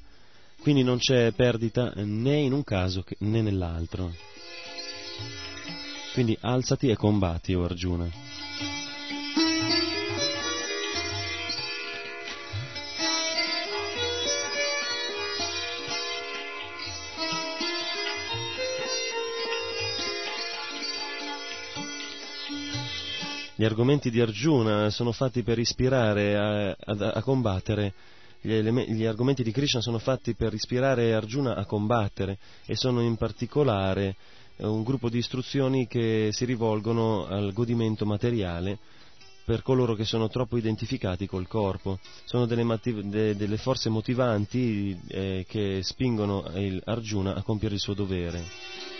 Quindi non c'è perdita né in un caso né nell'altro. Quindi alzati e combatti, o Arjuna. Gli argomenti di Arjuna sono fatti per ispirare a, a, a combattere, gli, gli, argomenti di Krishna sono fatti per ispirare Arjuna a combattere e sono in particolare eh, un gruppo di istruzioni che si rivolgono al godimento materiale per coloro che sono troppo identificati col corpo. Sono delle, motiv- de- delle forze motivanti eh, che spingono Arjuna a compiere il suo dovere.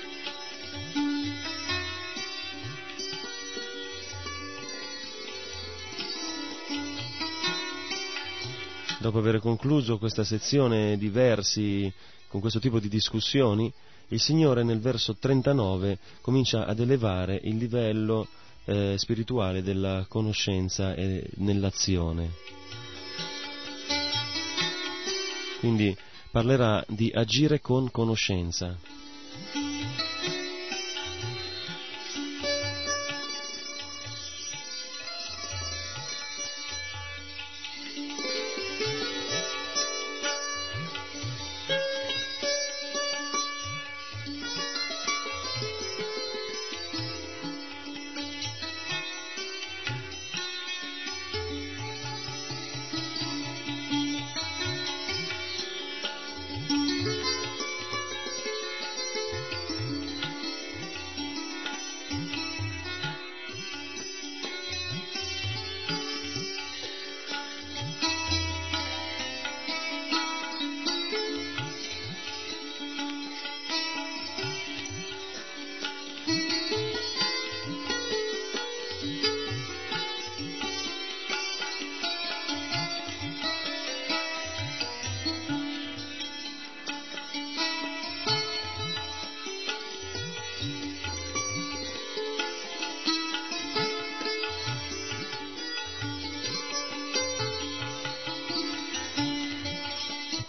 Dopo aver concluso questa sezione di versi con questo tipo di discussioni, il Signore nel verso 39 comincia ad elevare il livello eh, spirituale della conoscenza e nell'azione. Quindi parlerà di agire con conoscenza.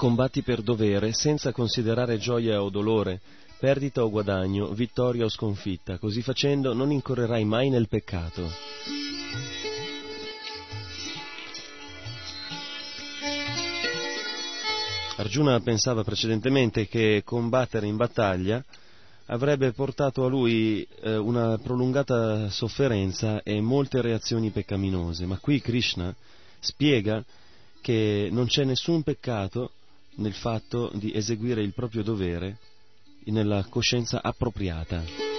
Combatti per dovere senza considerare gioia o dolore, perdita o guadagno, vittoria o sconfitta. Così facendo non incorrerai mai nel peccato. Arjuna pensava precedentemente che combattere in battaglia avrebbe portato a lui eh, una prolungata sofferenza e molte reazioni peccaminose, ma qui Krishna spiega che non c'è nessun peccato nel fatto di eseguire il proprio dovere nella coscienza appropriata.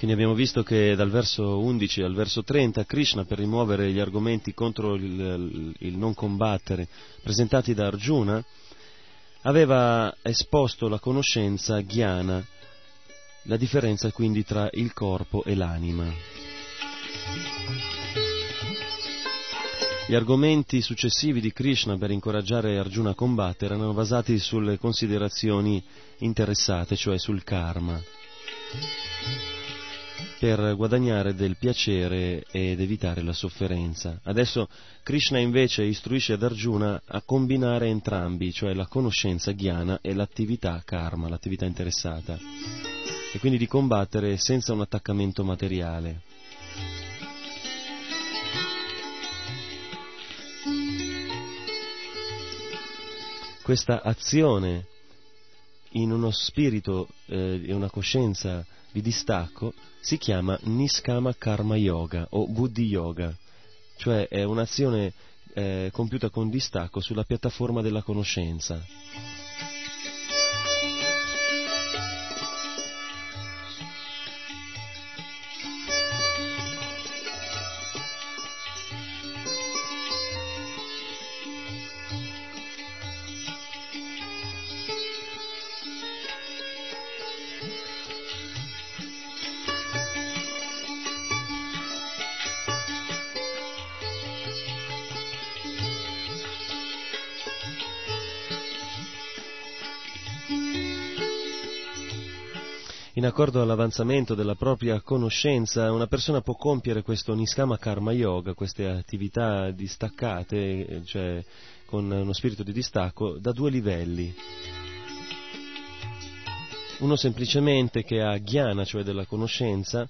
Quindi abbiamo visto che dal verso 11 al verso 30 Krishna per rimuovere gli argomenti contro il, il non combattere presentati da Arjuna aveva esposto la conoscenza ghiana, la differenza quindi tra il corpo e l'anima. Gli argomenti successivi di Krishna per incoraggiare Arjuna a combattere erano basati sulle considerazioni interessate, cioè sul karma per guadagnare del piacere ed evitare la sofferenza. Adesso Krishna invece istruisce ad Arjuna a combinare entrambi, cioè la conoscenza ghiana e l'attività karma, l'attività interessata, e quindi di combattere senza un attaccamento materiale. Questa azione in uno spirito e eh, una coscienza di distacco si chiama Niskama Karma Yoga o Buddhi Yoga, cioè è un'azione eh, compiuta con distacco sulla piattaforma della conoscenza. Accordo all'avanzamento della propria conoscenza, una persona può compiere questo Niskama Karma Yoga, queste attività distaccate, cioè con uno spirito di distacco, da due livelli. Uno semplicemente che ha Jnana, cioè della conoscenza,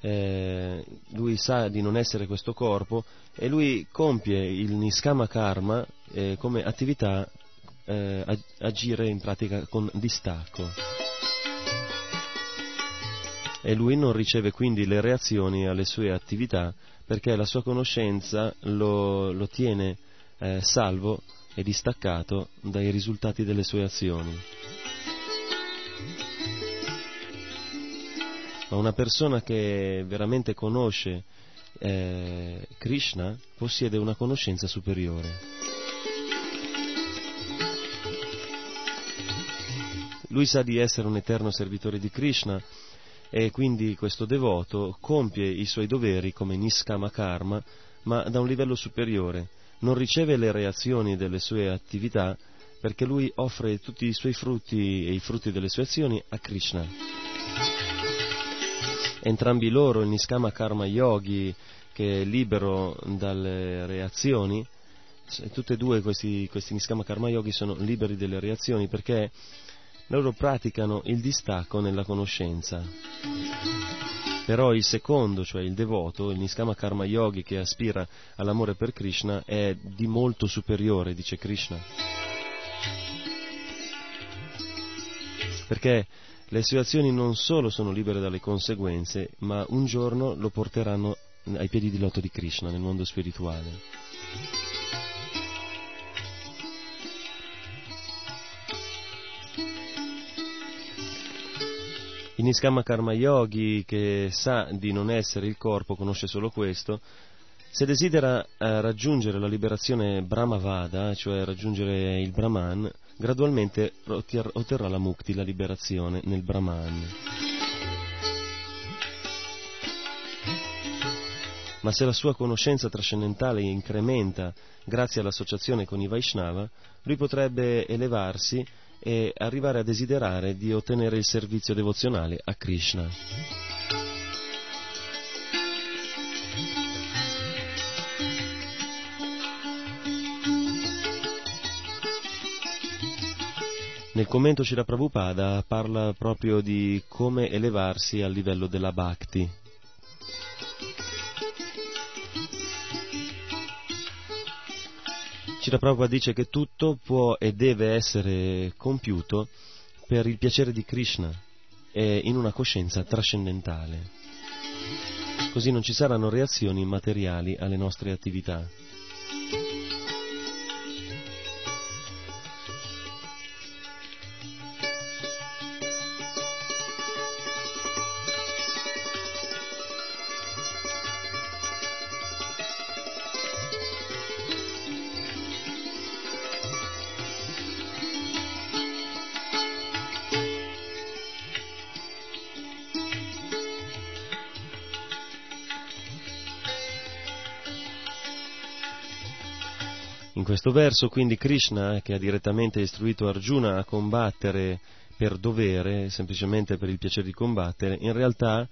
eh, lui sa di non essere questo corpo e lui compie il Niskama Karma eh, come attività eh, agire in pratica con distacco e lui non riceve quindi le reazioni alle sue attività perché la sua conoscenza lo, lo tiene eh, salvo e distaccato dai risultati delle sue azioni. Ma una persona che veramente conosce eh, Krishna possiede una conoscenza superiore. Lui sa di essere un eterno servitore di Krishna e quindi questo devoto compie i suoi doveri come Niskama Karma, ma da un livello superiore. Non riceve le reazioni delle sue attività perché lui offre tutti i suoi frutti e i frutti delle sue azioni a Krishna. Entrambi loro, il Niskama Karma Yogi, che è libero dalle reazioni, tutti e due questi, questi Niskama Karma Yogi sono liberi dalle reazioni perché loro praticano il distacco nella conoscenza. Però il secondo, cioè il devoto, il Niskama Karma Yogi che aspira all'amore per Krishna, è di molto superiore, dice Krishna. Perché le sue azioni non solo sono libere dalle conseguenze, ma un giorno lo porteranno ai piedi di lotto di Krishna nel mondo spirituale. Il Niskama Karma Yogi, che sa di non essere il corpo, conosce solo questo, se desidera eh, raggiungere la liberazione Brahmavada, cioè raggiungere il Brahman, gradualmente otterrà la mukti, la liberazione nel Brahman. Ma se la sua conoscenza trascendentale incrementa grazie all'associazione con i Vaishnava, lui potrebbe elevarsi e arrivare a desiderare di ottenere il servizio devozionale a Krishna. Nel commento Shira Prabhupada parla proprio di come elevarsi al livello della bhakti, Prabhupada dice che tutto può e deve essere compiuto per il piacere di Krishna e in una coscienza trascendentale. Così non ci saranno reazioni materiali alle nostre attività. Questo verso quindi Krishna, che ha direttamente istruito Arjuna a combattere per dovere, semplicemente per il piacere di combattere, in realtà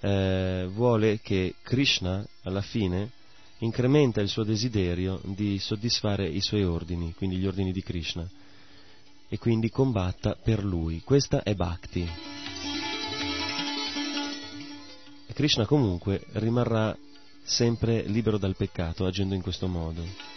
eh, vuole che Krishna alla fine incrementa il suo desiderio di soddisfare i suoi ordini, quindi gli ordini di Krishna, e quindi combatta per lui. Questa è Bhakti. Krishna comunque rimarrà sempre libero dal peccato agendo in questo modo.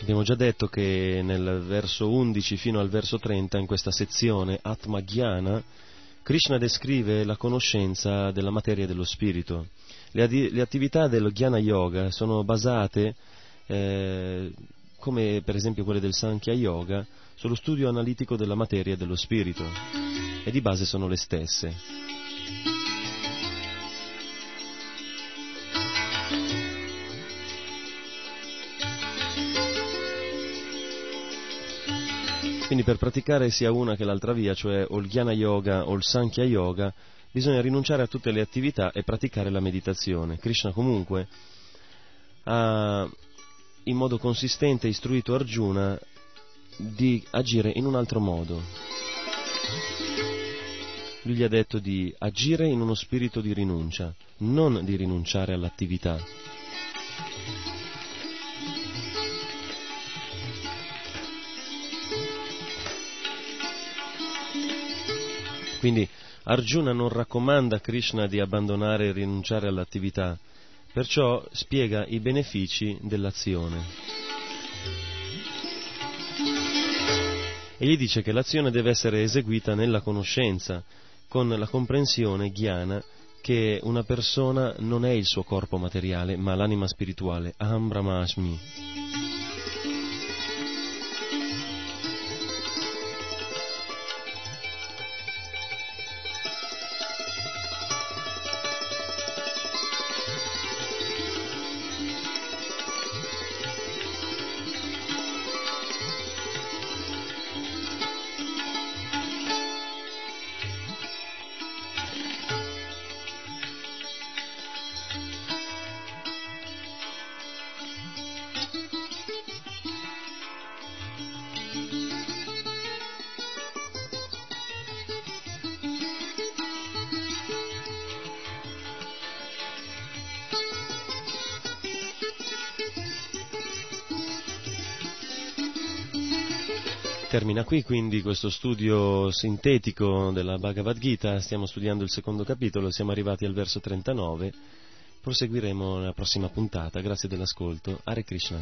Abbiamo già detto che nel verso 11 fino al verso 30, in questa sezione Atma Jnana, Krishna descrive la conoscenza della materia dello spirito. Le, adi- le attività dello Jnana Yoga sono basate, eh, come per esempio quelle del Sankhya Yoga, sullo studio analitico della materia dello spirito e di base sono le stesse. Quindi per praticare sia una che l'altra via, cioè o il Jnana Yoga o il Sankhya Yoga, bisogna rinunciare a tutte le attività e praticare la meditazione. Krishna comunque ha in modo consistente istruito Arjuna di agire in un altro modo. Lui gli ha detto di agire in uno spirito di rinuncia, non di rinunciare all'attività. Quindi Arjuna non raccomanda a Krishna di abbandonare e rinunciare all'attività, perciò spiega i benefici dell'azione. E gli dice che l'azione deve essere eseguita nella conoscenza, con la comprensione ghiana che una persona non è il suo corpo materiale, ma l'anima spirituale, Aham Brahmasmi. Qui quindi questo studio sintetico della Bhagavad Gita, stiamo studiando il secondo capitolo, siamo arrivati al verso 39, proseguiremo nella prossima puntata, grazie dell'ascolto, Hare Krishna.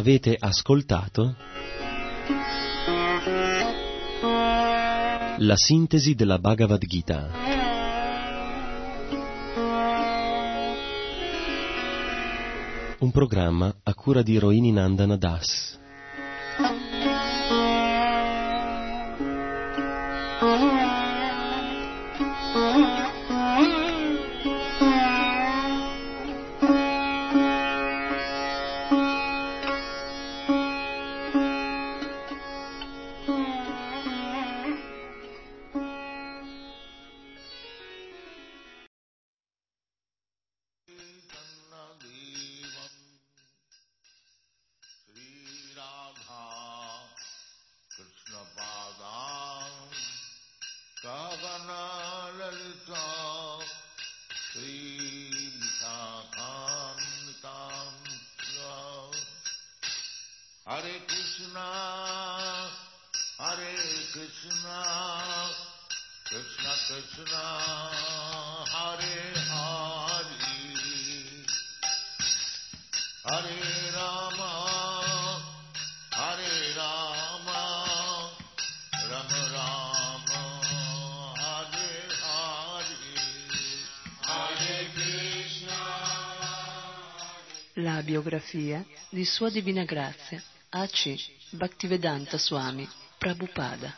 Avete ascoltato la sintesi della Bhagavad Gita. Un programma a cura di Roini Nandana Das. Hare Krishna, Hare Krishna, Krishna Krishna, Hare Hare, Hare Rama, Hare Rama, Rama Rama, Hare Hare, Hare Krishna. La biografia di Sua Divina Grazia A.C. Bhaktivedanta Swami Prabhupada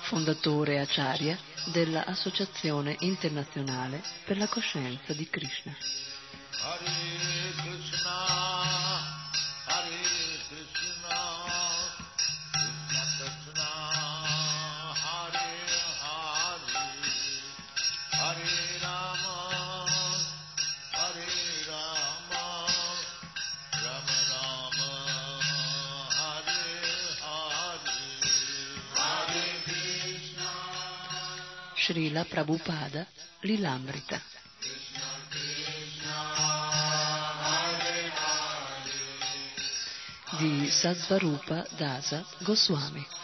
fondatore acharya della Associazione Internazionale per la Coscienza di Krishna, Prabhupada Lilamrita. Di Sadvarupa Dasa Goswami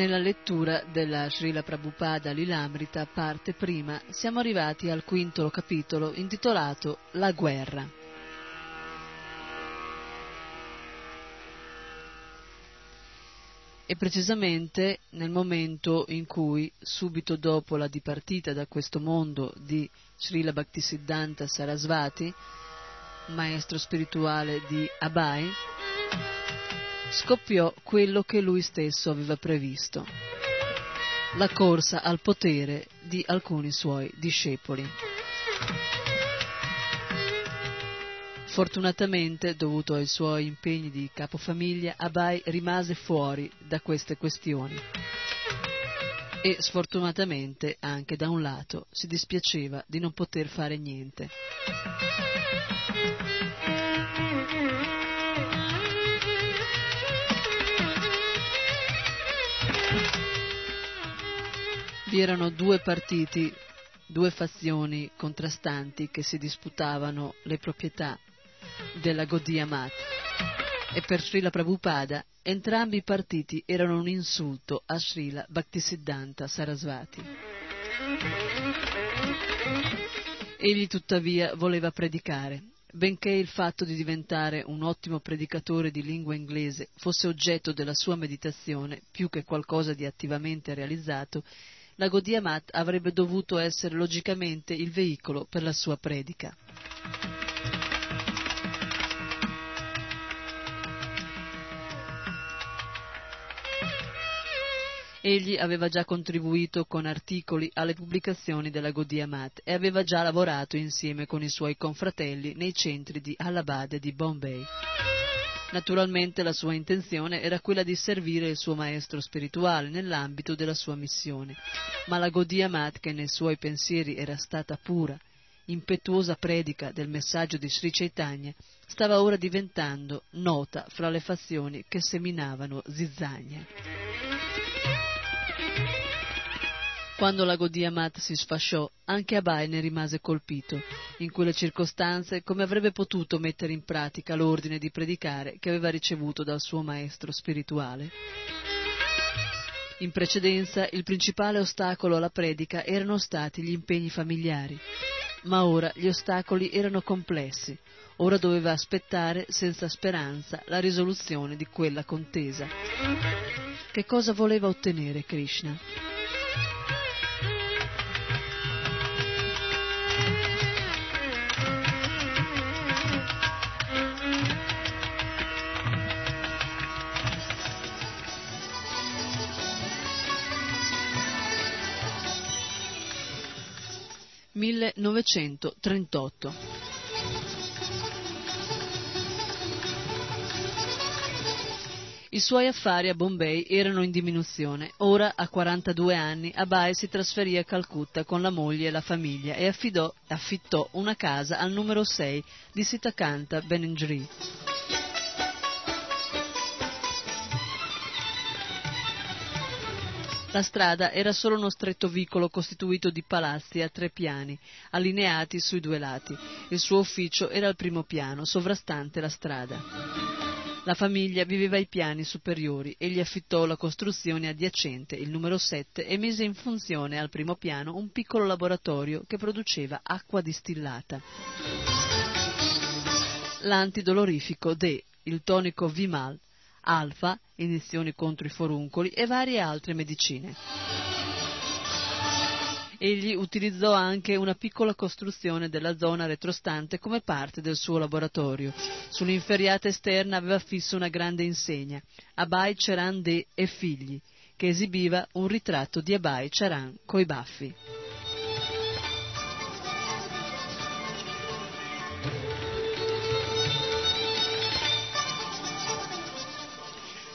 Nella lettura della Srila Prabhupada Lilamrita, parte prima, siamo arrivati al quinto capitolo intitolato La guerra. E precisamente nel momento in cui, subito dopo la dipartita da questo mondo di Srila Bhaktisiddhanta Sarasvati, maestro spirituale di Abai, scoppiò quello che lui stesso aveva previsto, la corsa al potere di alcuni suoi discepoli. Fortunatamente, dovuto ai suoi impegni di capofamiglia, Abai rimase fuori da queste questioni. E sfortunatamente, anche da un lato, si dispiaceva di non poter fare niente. Vi erano due partiti, due fazioni contrastanti che si disputavano le proprietà della Gaudiya Mat e per Srila Prabhupada entrambi i partiti erano un insulto a Srila Bhaktisiddhanta Sarasvati. Egli tuttavia voleva predicare. Benché il fatto di diventare un ottimo predicatore di lingua inglese fosse oggetto della sua meditazione più che qualcosa di attivamente realizzato, la Gaudiya Mat avrebbe dovuto essere logicamente il veicolo per la sua predica. Egli aveva già contribuito con articoli alle pubblicazioni della Gaudiya Mat e aveva già lavorato insieme con i suoi confratelli nei centri di Allahabad e di Bombay. Naturalmente la sua intenzione era quella di servire il suo maestro spirituale nell'ambito della sua missione, ma la Gaudiya Mat, che nei suoi pensieri era stata pura, impetuosa predica del messaggio di Sri Chaitanya, stava ora diventando nota fra le fazioni che seminavano zizzania. Quando la Gaudiya Mat si sfasciò, anche Abai ne rimase colpito. In quelle circostanze, come avrebbe potuto mettere in pratica l'ordine di predicare che aveva ricevuto dal suo maestro spirituale? In precedenza, il principale ostacolo alla predica erano stati gli impegni familiari, ma ora gli ostacoli erano complessi. Ora doveva aspettare senza speranza la risoluzione di quella contesa. Che cosa voleva ottenere Krishna? 1938. I suoi affari a Bombay erano in diminuzione. Ora, a 42 anni, Abai si trasferì a Calcutta con la moglie e la famiglia e affidò, affittò una casa al numero 6 di Sitakanta Benengri. La strada era solo uno stretto vicolo costituito di palazzi a tre piani, allineati sui due lati. Il suo ufficio era al primo piano, sovrastante la strada. La famiglia viveva ai piani superiori e gli affittò la costruzione adiacente, il numero 7, e mise in funzione al primo piano un piccolo laboratorio che produceva acqua distillata. L'antidolorifico D, il tonico Vimal, alfa, iniezioni contro i foruncoli e varie altre medicine. Egli utilizzò anche una piccola costruzione della zona retrostante come parte del suo laboratorio. Sull'inferriata esterna aveva fisso una grande insegna, Abai Charan De e figli, che esibiva un ritratto di Abai Charan coi baffi.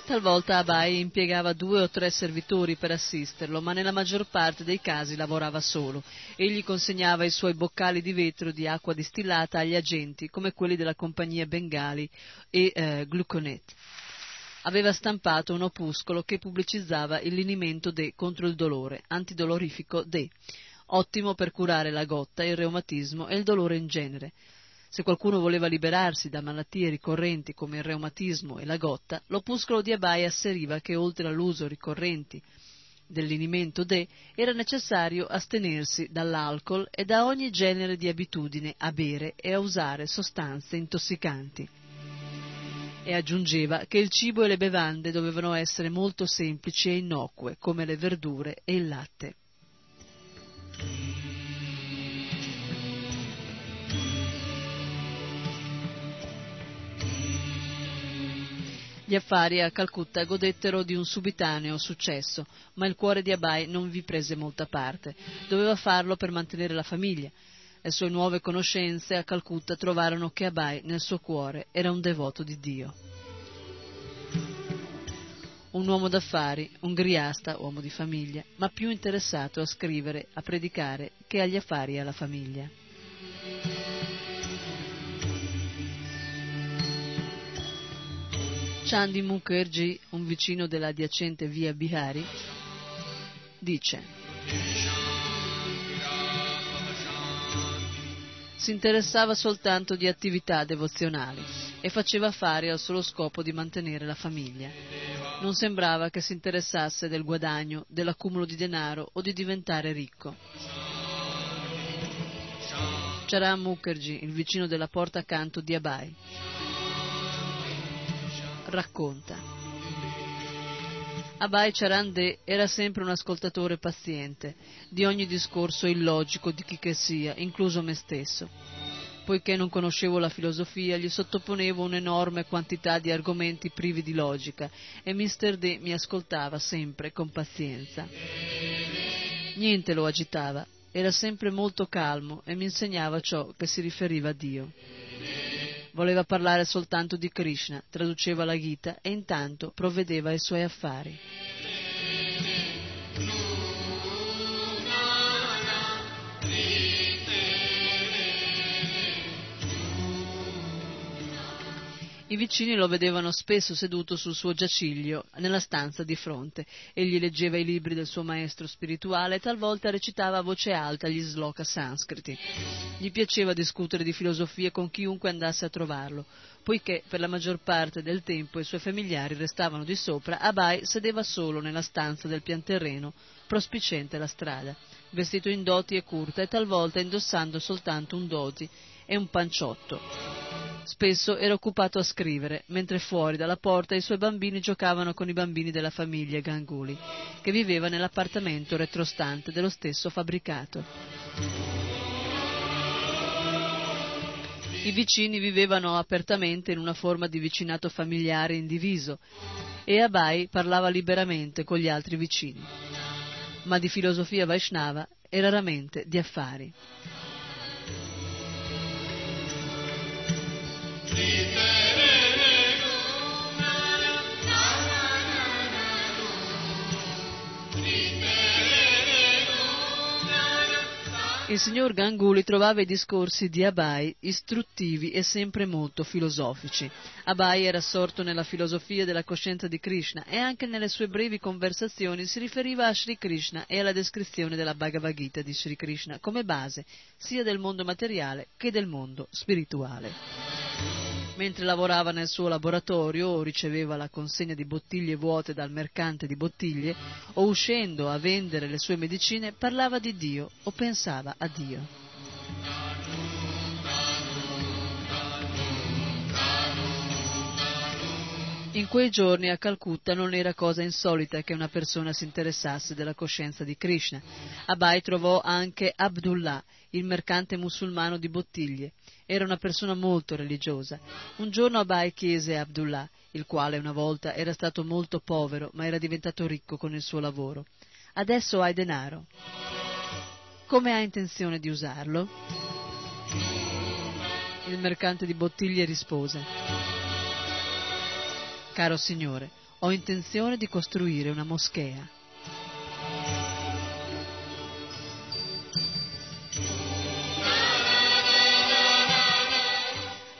Talvolta Abai impiegava due o tre servitori per assisterlo, ma nella maggior parte dei casi lavorava solo. Egli consegnava i suoi boccali di vetro di acqua distillata agli agenti, come quelli della compagnia Bengali e eh, Gluconet. Aveva stampato un opuscolo che pubblicizzava il linimento D contro il dolore, antidolorifico D, ottimo per curare la gotta, il reumatismo e il dolore in genere Se qualcuno voleva liberarsi da malattie ricorrenti come il reumatismo e la gotta, l'opuscolo di Abai asseriva che oltre all'uso ricorrenti dell'inimento de, era necessario astenersi dall'alcol e da ogni genere di abitudine a bere e a usare sostanze intossicanti. E aggiungeva che il cibo e le bevande dovevano essere molto semplici e innocue, come le verdure e il latte. Gli affari a Calcutta godettero di un subitaneo successo, ma il cuore di Abai non vi prese molta parte. Doveva farlo per mantenere la famiglia. Le sue nuove conoscenze a Calcutta trovarono che Abai nel suo cuore era un devoto di Dio. Un uomo d'affari, un griasta, uomo di famiglia, ma più interessato a scrivere, a predicare, che agli affari e alla famiglia. Chandi Mukherjee, un vicino della adiacente via Bihari, dice si interessava soltanto di attività devozionali e faceva affari al solo scopo di mantenere la famiglia. Non sembrava che si interessasse del guadagno, dell'accumulo di denaro o di diventare ricco. Charan Mukherjee, il vicino della porta accanto di Abai, racconta. Abai Charande era sempre un ascoltatore paziente di ogni discorso illogico di chi che sia, incluso me stesso. Poiché non conoscevo la filosofia, gli sottoponevo un'enorme quantità di argomenti privi di logica e Mr. D mi ascoltava sempre con pazienza. Niente lo agitava, era sempre molto calmo e mi insegnava ciò che si riferiva a Dio. Voleva parlare soltanto di Krishna, traduceva la Gita e intanto provvedeva ai suoi affari. I vicini lo vedevano spesso seduto sul suo giaciglio nella stanza di fronte. Egli leggeva i libri del suo maestro spirituale e talvolta recitava a voce alta gli sloka sanscriti. Gli piaceva discutere di filosofia con chiunque andasse a trovarlo. Poiché per la maggior parte del tempo i suoi familiari restavano di sopra, Abai sedeva solo nella stanza del pianterreno, prospicente la strada, vestito in doti e curta e talvolta indossando soltanto un doti e un panciotto. Spesso era occupato a scrivere, mentre fuori dalla porta i suoi bambini giocavano con i bambini della famiglia Ganguli, che viveva nell'appartamento retrostante dello stesso fabbricato. I vicini vivevano apertamente in una forma di vicinato familiare indiviso e Abai parlava liberamente con gli altri vicini, ma di filosofia Vaishnava e raramente di affari. Il signor Ganguli trovava i discorsi di Abai istruttivi e sempre molto filosofici. Abai era assorto nella filosofia della coscienza di Krishna e anche nelle sue brevi conversazioni si riferiva a Sri Krishna e alla descrizione della Bhagavad Gita di Sri Krishna come base sia del mondo materiale che del mondo spirituale. Mentre lavorava nel suo laboratorio o riceveva la consegna di bottiglie vuote dal mercante di bottiglie o uscendo a vendere le sue medicine parlava di Dio o pensava a Dio. In quei giorni a Calcutta non era cosa insolita che una persona si interessasse della coscienza di Krishna. Abai trovò anche Abdullah, il mercante musulmano di bottiglie. Era una persona molto religiosa. Un giorno Abai chiese a Abdullah, il quale una volta era stato molto povero ma era diventato ricco con il suo lavoro. Adesso hai denaro. Come hai intenzione di usarlo? Il mercante di bottiglie rispose Caro Signore, ho intenzione di costruire una moschea.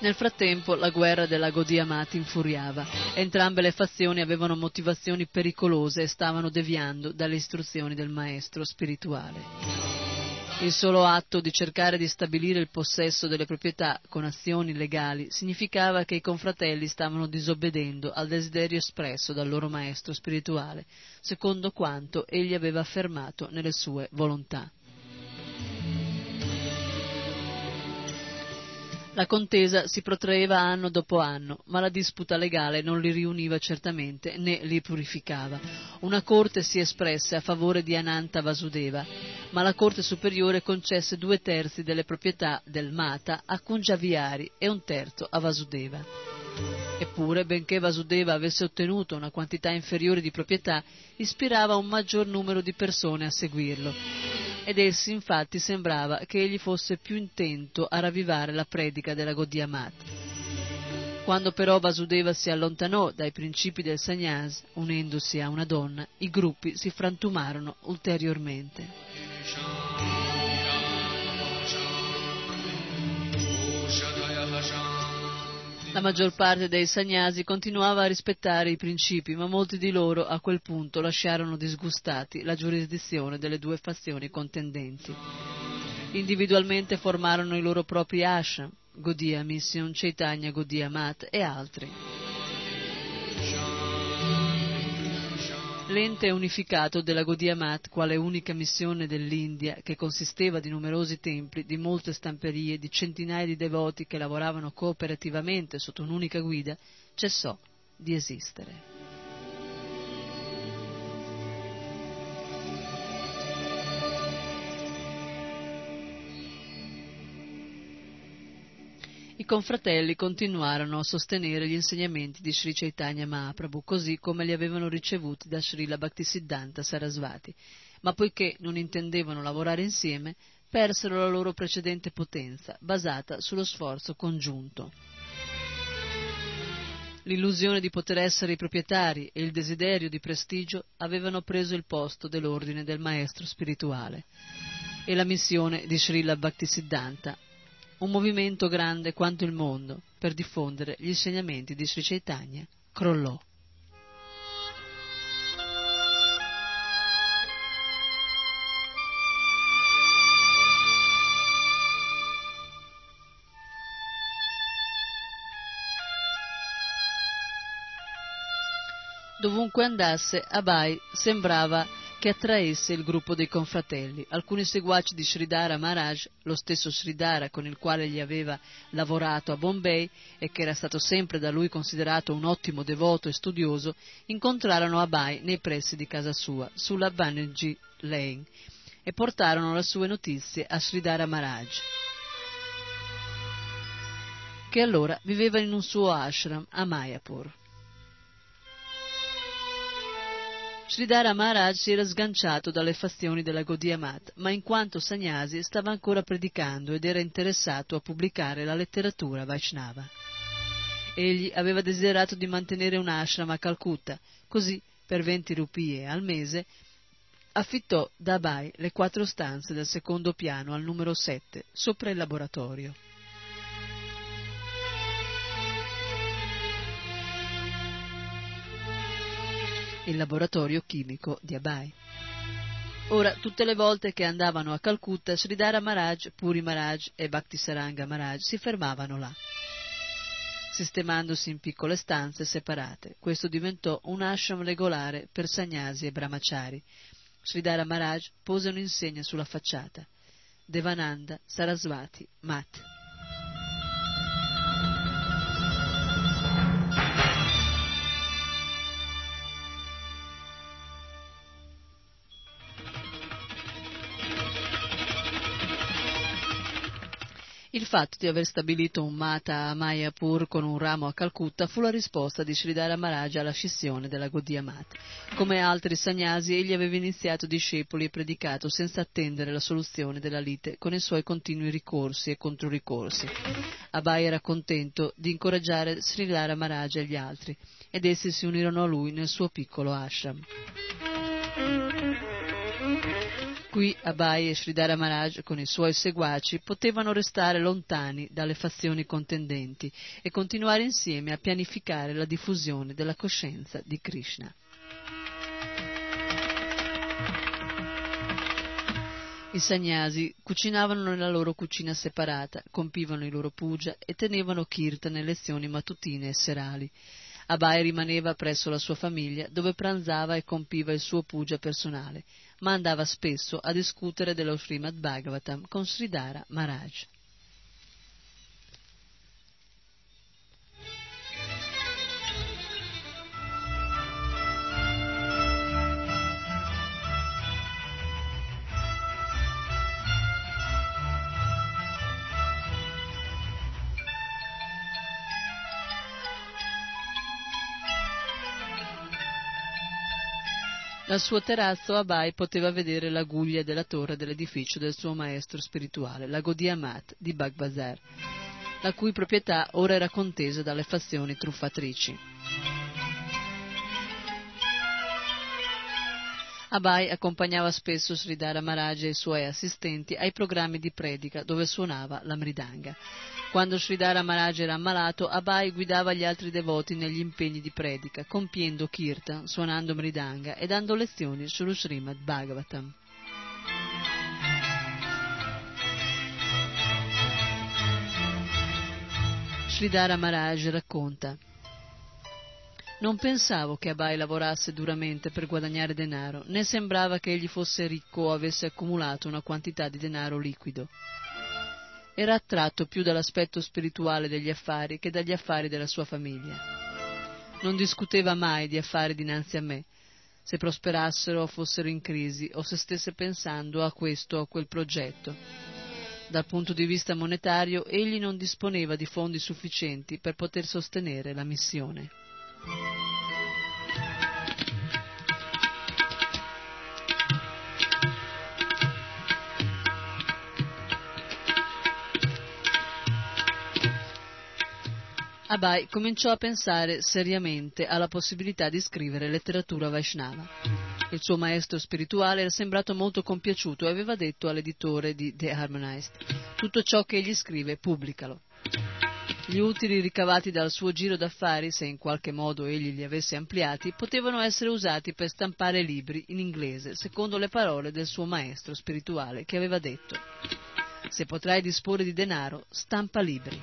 Nel frattempo la guerra della Godiamati infuriava. Entrambe le fazioni avevano motivazioni pericolose e stavano deviando dalle istruzioni del maestro spirituale. Il solo atto di cercare di stabilire il possesso delle proprietà con azioni legali significava che i confratelli stavano disobbedendo al desiderio espresso dal loro maestro spirituale, secondo quanto egli aveva affermato nelle sue volontà. La contesa si protraeva anno dopo anno, ma la disputa legale non li riuniva certamente né li purificava. Una corte si espresse a favore di Ananta Vasudeva, ma la corte superiore concesse due terzi delle proprietà del Mata a Kunjaviari e un terzo a Vasudeva. Eppure, benché Vasudeva avesse ottenuto una quantità inferiore di proprietà, ispirava un maggior numero di persone a seguirlo ed essi infatti sembrava che egli fosse più intento a ravvivare la predica della Godiamat. Quando però Vasudeva si allontanò dai principi del Sanyas, unendosi a una donna, i gruppi si frantumarono ulteriormente. La maggior parte dei sagnasi continuava a rispettare i principi, ma molti di loro a quel punto lasciarono disgustati la giurisdizione delle due fazioni contendenti. Individualmente formarono i loro propri ashram, Godia Mission, Chaitanya Godia Mat e altri. L'ente unificato della Godiamat, quale unica missione dell'India, che consisteva di numerosi templi, di molte stamperie, di centinaia di devoti che lavoravano cooperativamente sotto un'unica guida, cessò di esistere. I confratelli continuarono a sostenere gli insegnamenti di Sri Chaitanya Mahaprabhu così come li avevano ricevuti da Srila Bhaktisiddhanta Sarasvati, ma poiché non intendevano lavorare insieme, persero la loro precedente potenza, basata sullo sforzo congiunto. L'illusione di poter essere i proprietari e il desiderio di prestigio avevano preso il posto dell'ordine del maestro spirituale e la missione di Srila Bhaktisiddhanta un movimento grande quanto il mondo per diffondere gli insegnamenti di Sri Chaitanya crollò. Dovunque andasse, Abai sembrava che attraesse il gruppo dei confratelli. Alcuni seguaci di Sridhara Maharaj, lo stesso Sridhara con il quale gli aveva lavorato a Bombay e che era stato sempre da lui considerato un ottimo devoto e studioso, incontrarono Abai nei pressi di casa sua, sulla Banerjee Lane, e portarono le sue notizie a Sridhara Maharaj che allora viveva in un suo ashram a Mayapur. Sridhara Maharaj si era sganciato dalle fazioni della Gaudiya Mat, ma in quanto Sagnasi stava ancora predicando ed era interessato a pubblicare la letteratura Vaishnava. Egli aveva desiderato di mantenere un ashram a Calcutta, così, per 20 rupie al mese, affittò da Abai le quattro stanze del secondo piano al numero 7, sopra il laboratorio. Il laboratorio chimico di Abai. Ora, tutte le volte che andavano a Calcutta, Sridhara Maharaj, Puri Maharaj e Bhaktisaranga Maharaj si fermavano là, sistemandosi in piccole stanze separate. Questo diventò un ashram regolare per sagnasi e brahmachari. Sridhara Maharaj pose un'insegna sulla facciata. Devananda Sarasvati Mat. Il fatto di aver stabilito un mata a Mayapur con un ramo a Calcutta fu la risposta di Sridhara Maharaj alla scissione della Gaudiya Mata. Come altri sagnasi, egli aveva iniziato discepoli e predicato senza attendere la soluzione della lite con i suoi continui ricorsi e controricorsi. Abai era contento di incoraggiare Sridhara Maharaj e gli altri, ed essi si unirono a lui nel suo piccolo ashram. Qui Abai e Sridhara Maharaj con i suoi seguaci potevano restare lontani dalle fazioni contendenti e continuare insieme a pianificare la diffusione della coscienza di Krishna. I sagnasi cucinavano nella loro cucina separata, compivano i loro puja e tenevano kirtan e lezioni mattutine e serali. Abai rimaneva presso la sua famiglia, dove pranzava e compiva il suo puja personale, ma andava spesso a discutere dello Srimad Bhagavatam con Sridhara Maharaj. Dal suo terrazzo Abai poteva vedere la guglia della torre dell'edificio del suo maestro spirituale, la Godia Mat di Bagbazar, la cui proprietà ora era contesa dalle fazioni truffatrici. Abai accompagnava spesso Sridhara Maharaj e i suoi assistenti ai programmi di predica dove suonava la mridanga. Quando Sridhara Maharaj era ammalato, Abai guidava gli altri devoti negli impegni di predica, compiendo kirtan, suonando mridanga e dando lezioni sullo Srimad Bhagavatam. Sridhara Maharaj racconta non pensavo che Abai lavorasse duramente per guadagnare denaro, né sembrava che egli fosse ricco o avesse accumulato una quantità di denaro liquido. Era attratto più dall'aspetto spirituale degli affari che dagli affari della sua famiglia. Non discuteva mai di affari dinanzi a me, se prosperassero o fossero in crisi o se stesse pensando a questo o a quel progetto. Dal punto di vista monetario egli non disponeva di fondi sufficienti per poter sostenere la missione. Abai cominciò a pensare seriamente alla possibilità di scrivere letteratura Vaishnava. Il suo maestro spirituale era sembrato molto compiaciuto e aveva detto all'editore di The Harmonized: Tutto ciò che egli scrive, pubblicalo. Gli utili ricavati dal suo giro d'affari, se in qualche modo egli li avesse ampliati, potevano essere usati per stampare libri in inglese, secondo le parole del suo maestro spirituale, che aveva detto Se potrai disporre di denaro, stampa libri.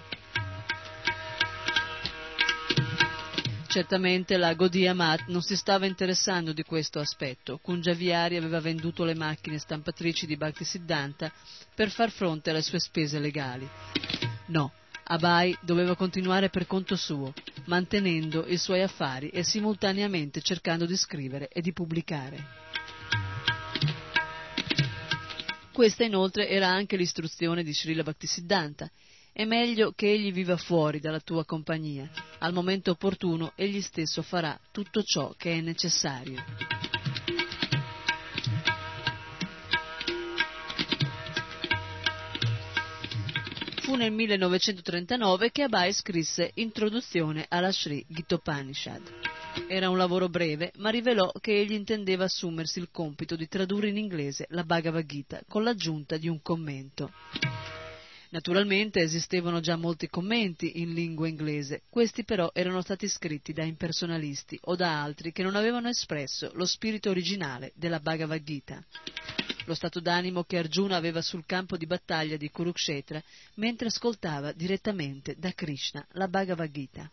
Certamente la Godia Mat non si stava interessando di questo aspetto. Kunjaviari aveva venduto le macchine stampatrici di Bhaktisiddhanta per far fronte alle sue spese legali. No, Abai doveva continuare per conto suo, mantenendo i suoi affari e simultaneamente cercando di scrivere e di pubblicare. Questa inoltre era anche l'istruzione di Srila Bhaktisiddhanta. È meglio che egli viva fuori dalla tua compagnia. Al momento opportuno egli stesso farà tutto ciò che è necessario. Fu nel 1939 che Abai scrisse Introduzione alla Sri Gitopanishad. Era un lavoro breve, ma rivelò che egli intendeva assumersi il compito di tradurre in inglese la Bhagavad Gita con l'aggiunta di un commento. Naturalmente esistevano già molti commenti in lingua inglese, questi però erano stati scritti da impersonalisti o da altri che non avevano espresso lo spirito originale della Bhagavad Gita lo stato d'animo che Arjuna aveva sul campo di battaglia di Kurukshetra mentre ascoltava direttamente da Krishna la Bhagavad Gita.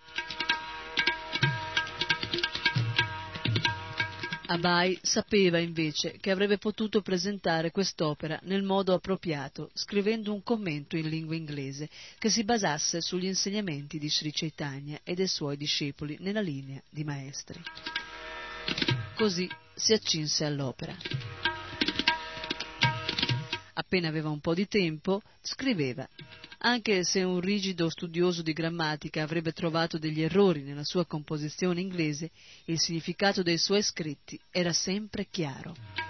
Abai sapeva invece che avrebbe potuto presentare quest'opera nel modo appropriato, scrivendo un commento in lingua inglese che si basasse sugli insegnamenti di Sri Chaitanya e dei suoi discepoli nella linea di maestri. Così si accinse all'opera appena aveva un po' di tempo, scriveva. Anche se un rigido studioso di grammatica avrebbe trovato degli errori nella sua composizione inglese, il significato dei suoi scritti era sempre chiaro.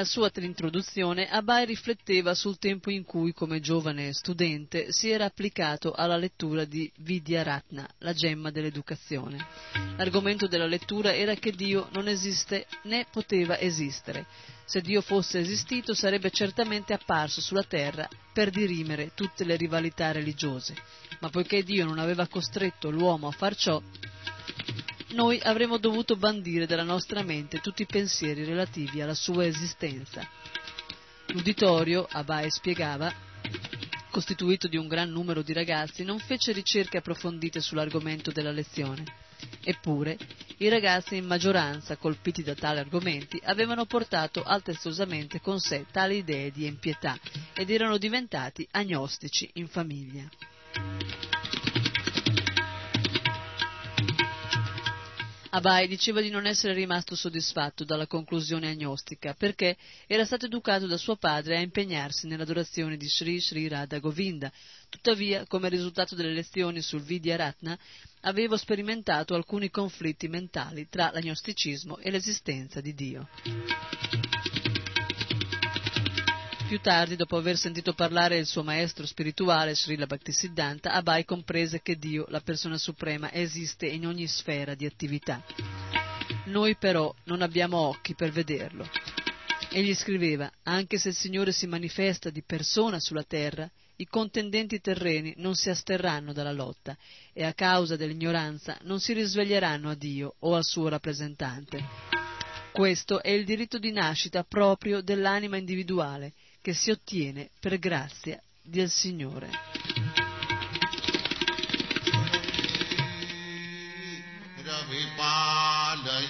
Nella sua introduzione Abai rifletteva sul tempo in cui, come giovane studente, si era applicato alla lettura di Vidyaratna, la gemma dell'educazione. L'argomento della lettura era che Dio non esiste né poteva esistere. Se Dio fosse esistito sarebbe certamente apparso sulla terra per dirimere tutte le rivalità religiose, ma poiché Dio non aveva costretto l'uomo a far ciò, noi avremmo dovuto bandire dalla nostra mente tutti i pensieri relativi alla sua esistenza. L'uditorio, Abae spiegava, costituito di un gran numero di ragazzi, non fece ricerche approfondite sull'argomento della lezione. Eppure, i ragazzi in maggioranza, colpiti da tali argomenti, avevano portato altezosamente con sé tali idee di empietà ed erano diventati agnostici in famiglia. Abai diceva di non essere rimasto soddisfatto dalla conclusione agnostica perché era stato educato da suo padre a impegnarsi nell'adorazione di Sri Sri Radha Govinda. Tuttavia, come risultato delle lezioni sul Vidya Ratna, avevo sperimentato alcuni conflitti mentali tra l'agnosticismo e l'esistenza di Dio. Più tardi, dopo aver sentito parlare il suo maestro spirituale Srila Bhaktisiddhanta, Abai comprese che Dio, la persona suprema, esiste in ogni sfera di attività. Noi però non abbiamo occhi per vederlo. Egli scriveva, anche se il Signore si manifesta di persona sulla terra, i contendenti terreni non si asterranno dalla lotta e a causa dell'ignoranza non si risveglieranno a Dio o al suo rappresentante. Questo è il diritto di nascita proprio dell'anima individuale che si ottiene per grazia del Signore. रविपालयन्तम्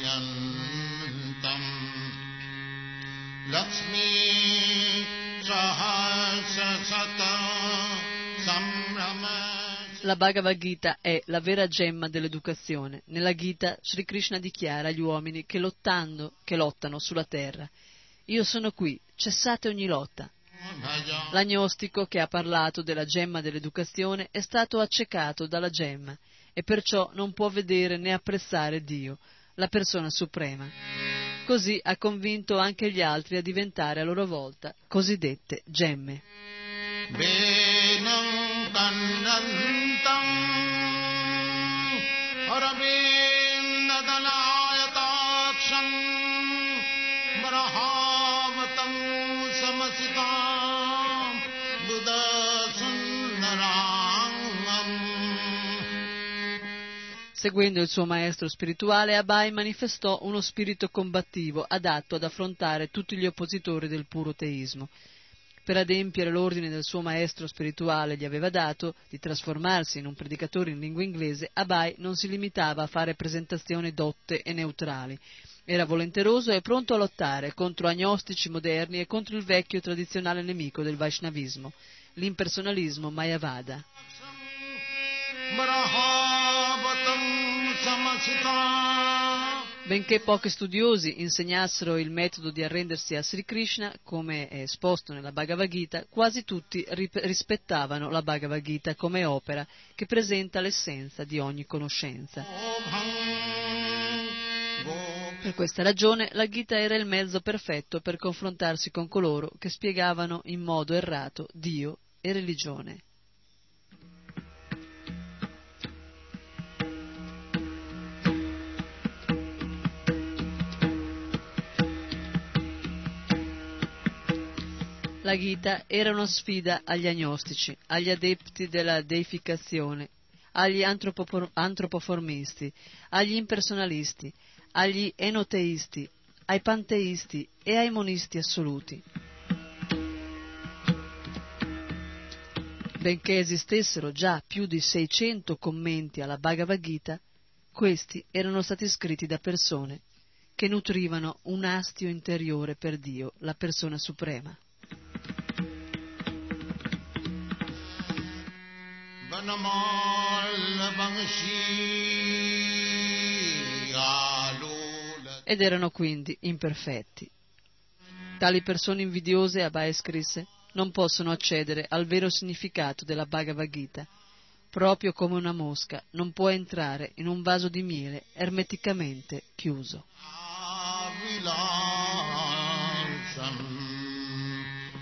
लक्ष्मी सहस्रशत सम्भ्रम La Bhagavad Gita è la vera gemma dell'educazione. Nella Gita Sri Krishna dichiara agli uomini che, lottando, che lottano sulla terra, io sono qui, cessate ogni lotta. L'agnostico che ha parlato della gemma dell'educazione è stato accecato dalla gemma e perciò non può vedere né apprezzare Dio, la persona suprema. Così ha convinto anche gli altri a diventare a loro volta cosiddette gemme. वेनं Seguendo il suo maestro spirituale, Abai manifestò uno spirito combattivo adatto ad affrontare tutti gli oppositori del puro teismo. Per adempiere l'ordine del suo maestro spirituale gli aveva dato di trasformarsi in un predicatore in lingua inglese, Abai non si limitava a fare presentazioni dotte e neutrali. Era volenteroso e pronto a lottare contro agnostici moderni e contro il vecchio tradizionale nemico del Vaishnavismo, l'impersonalismo Mayavada. Maraha. Benché pochi studiosi insegnassero il metodo di arrendersi a Sri Krishna, come è esposto nella Bhagavad Gita, quasi tutti rispettavano la Bhagavad Gita come opera che presenta l'essenza di ogni conoscenza. Per questa ragione la Gita era il mezzo perfetto per confrontarsi con coloro che spiegavano in modo errato Dio e religione. La Gita era una sfida agli agnostici, agli adepti della deificazione, agli antropoformisti, agli impersonalisti, agli enoteisti, ai panteisti e ai monisti assoluti. Benché esistessero già più di 600 commenti alla Bhagavad Gita, questi erano stati scritti da persone che nutrivano un astio interiore per Dio, la persona suprema. Ed erano quindi imperfetti. Tali persone invidiose, Abai scrisse, non possono accedere al vero significato della Bhagavad Gita, proprio come una mosca non può entrare in un vaso di miele ermeticamente chiuso.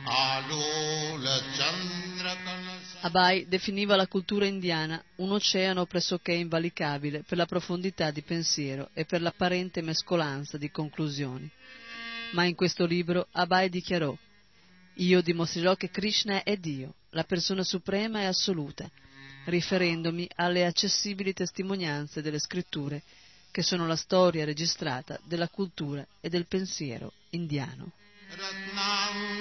Avilasam, Abai definiva la cultura indiana un oceano pressoché invalicabile per la profondità di pensiero e per l'apparente mescolanza di conclusioni. Ma in questo libro Abai dichiarò Io dimostrerò che Krishna è Dio, la persona suprema e assoluta, riferendomi alle accessibili testimonianze delle scritture che sono la storia registrata della cultura e del pensiero indiano. Ratnam,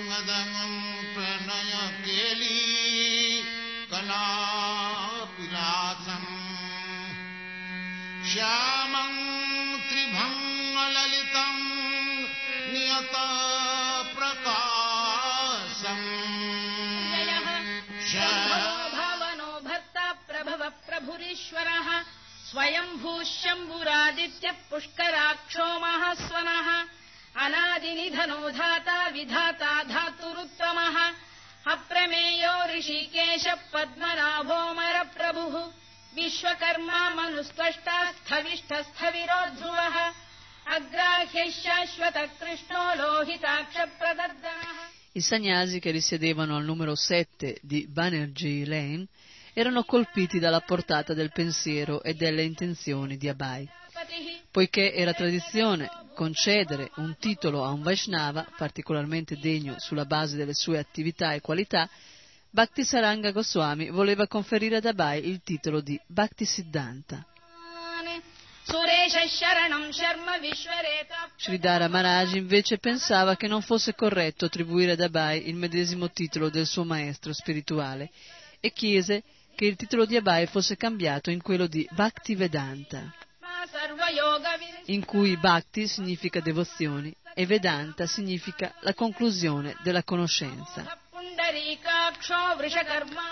श्यामम् त्रिभङ्गललितम् नियताप्रकासो भवनो भत्ता प्रभव प्रभुरीश्वरः। स्वयम्भूश्यम्बुरादित्य पुष्कराक्षोमः स्वनः अनादिनिधनो धाता विधाता धातुरुत्तमः। अप्रमेयो ऋषिकेश पद्मनाभोमरप्रभुः विश्वकर्मा मनुस्त्वष्टा स्थविष्ठस्थविरो ध्रुवः अग्राह्यः शाश्वतः कृष्णो लोहिताक्षप्रदर्दनः I sagnasi che risiedevano al numero 7 di Banerjee Lane erano colpiti dalla portata del pensiero e delle intenzioni di Abai. पतिः Poiché era tradizione concedere un titolo a un Vaishnava, particolarmente degno sulla base delle sue attività e qualità, Bhakti Saranga Goswami voleva conferire ad Abai il titolo di Bhaktisiddhanta. Sridhara Maharaj invece pensava che non fosse corretto attribuire ad Abai il medesimo titolo del suo maestro spirituale e chiese che il titolo di Abai fosse cambiato in quello di Bhakti Vedanta, in cui Bhakti significa devozioni e Vedanta significa la conclusione della conoscenza.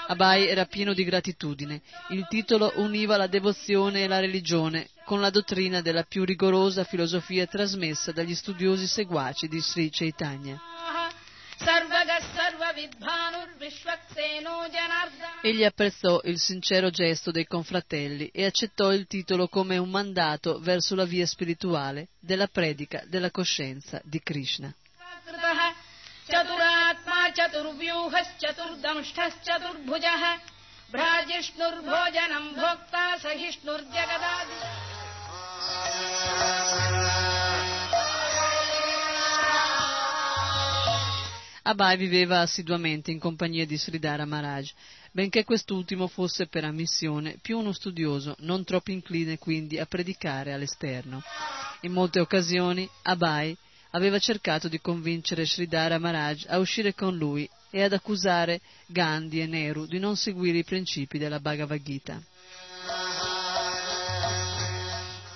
Abai era pieno di gratitudine. Il titolo univa la devozione e la religione con la dottrina della più rigorosa filosofia trasmessa dagli studiosi seguaci di Sri Chaitanya. Egli apprezzò il sincero gesto dei confratelli e accettò il titolo come un mandato verso la via spirituale della predica della coscienza di Krishna. कृतः चतुरात्मा चतुर्व्यूहश्चतुर्दंष्टश्चतुर्भुजः भ्राजिष्णुर्भोजनम् भोक्ता सहिष्णुर्जगदादि Abai viveva assiduamente in compagnia di Sridhara Maharaj, benché quest'ultimo fosse per ammissione più uno studioso, non troppo incline quindi a predicare all'esterno. In molte occasioni Abai aveva cercato di convincere Sridhara Maharaj a uscire con lui e ad accusare Gandhi e Nehru di non seguire i principi della Bhagavad Gita.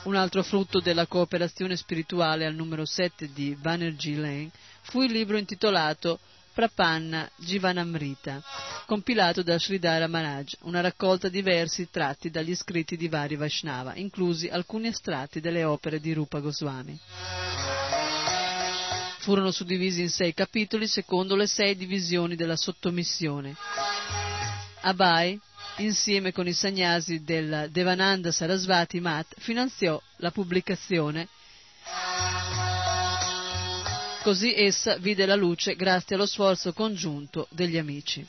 Un altro frutto della cooperazione spirituale al numero 7 di Banerjee Lane fu il libro intitolato Prapanna Jivanamrita, compilato da Sridhara Maharaj, una raccolta di versi tratti dagli scritti di vari Vaishnava, inclusi alcuni estratti delle opere di Rupa Goswami. Furono suddivisi in sei capitoli secondo le sei divisioni della sottomissione. Abai, insieme con i sagnasi del Devananda Sarasvati Mat, finanziò la pubblicazione. Così essa vide la luce grazie allo sforzo congiunto degli amici.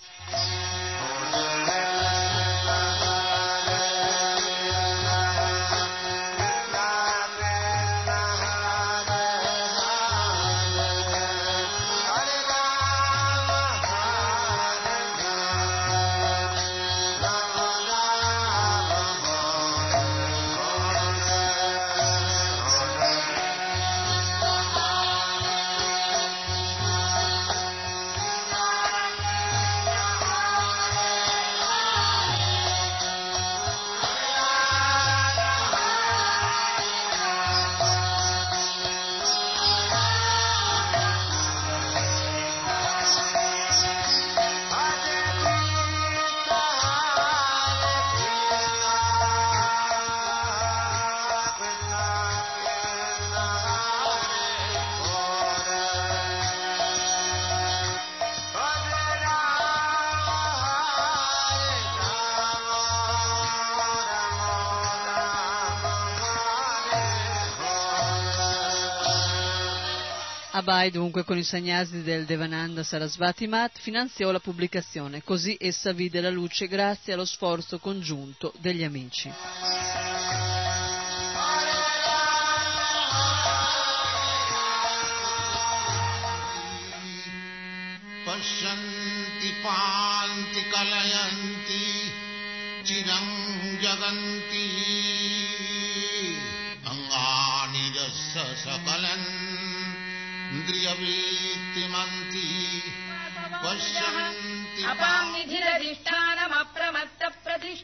Abai dunque con i sagnasi del Devananda Sarasvati Mat finanziò la pubblicazione, così essa vide la luce grazie allo sforzo congiunto degli amici.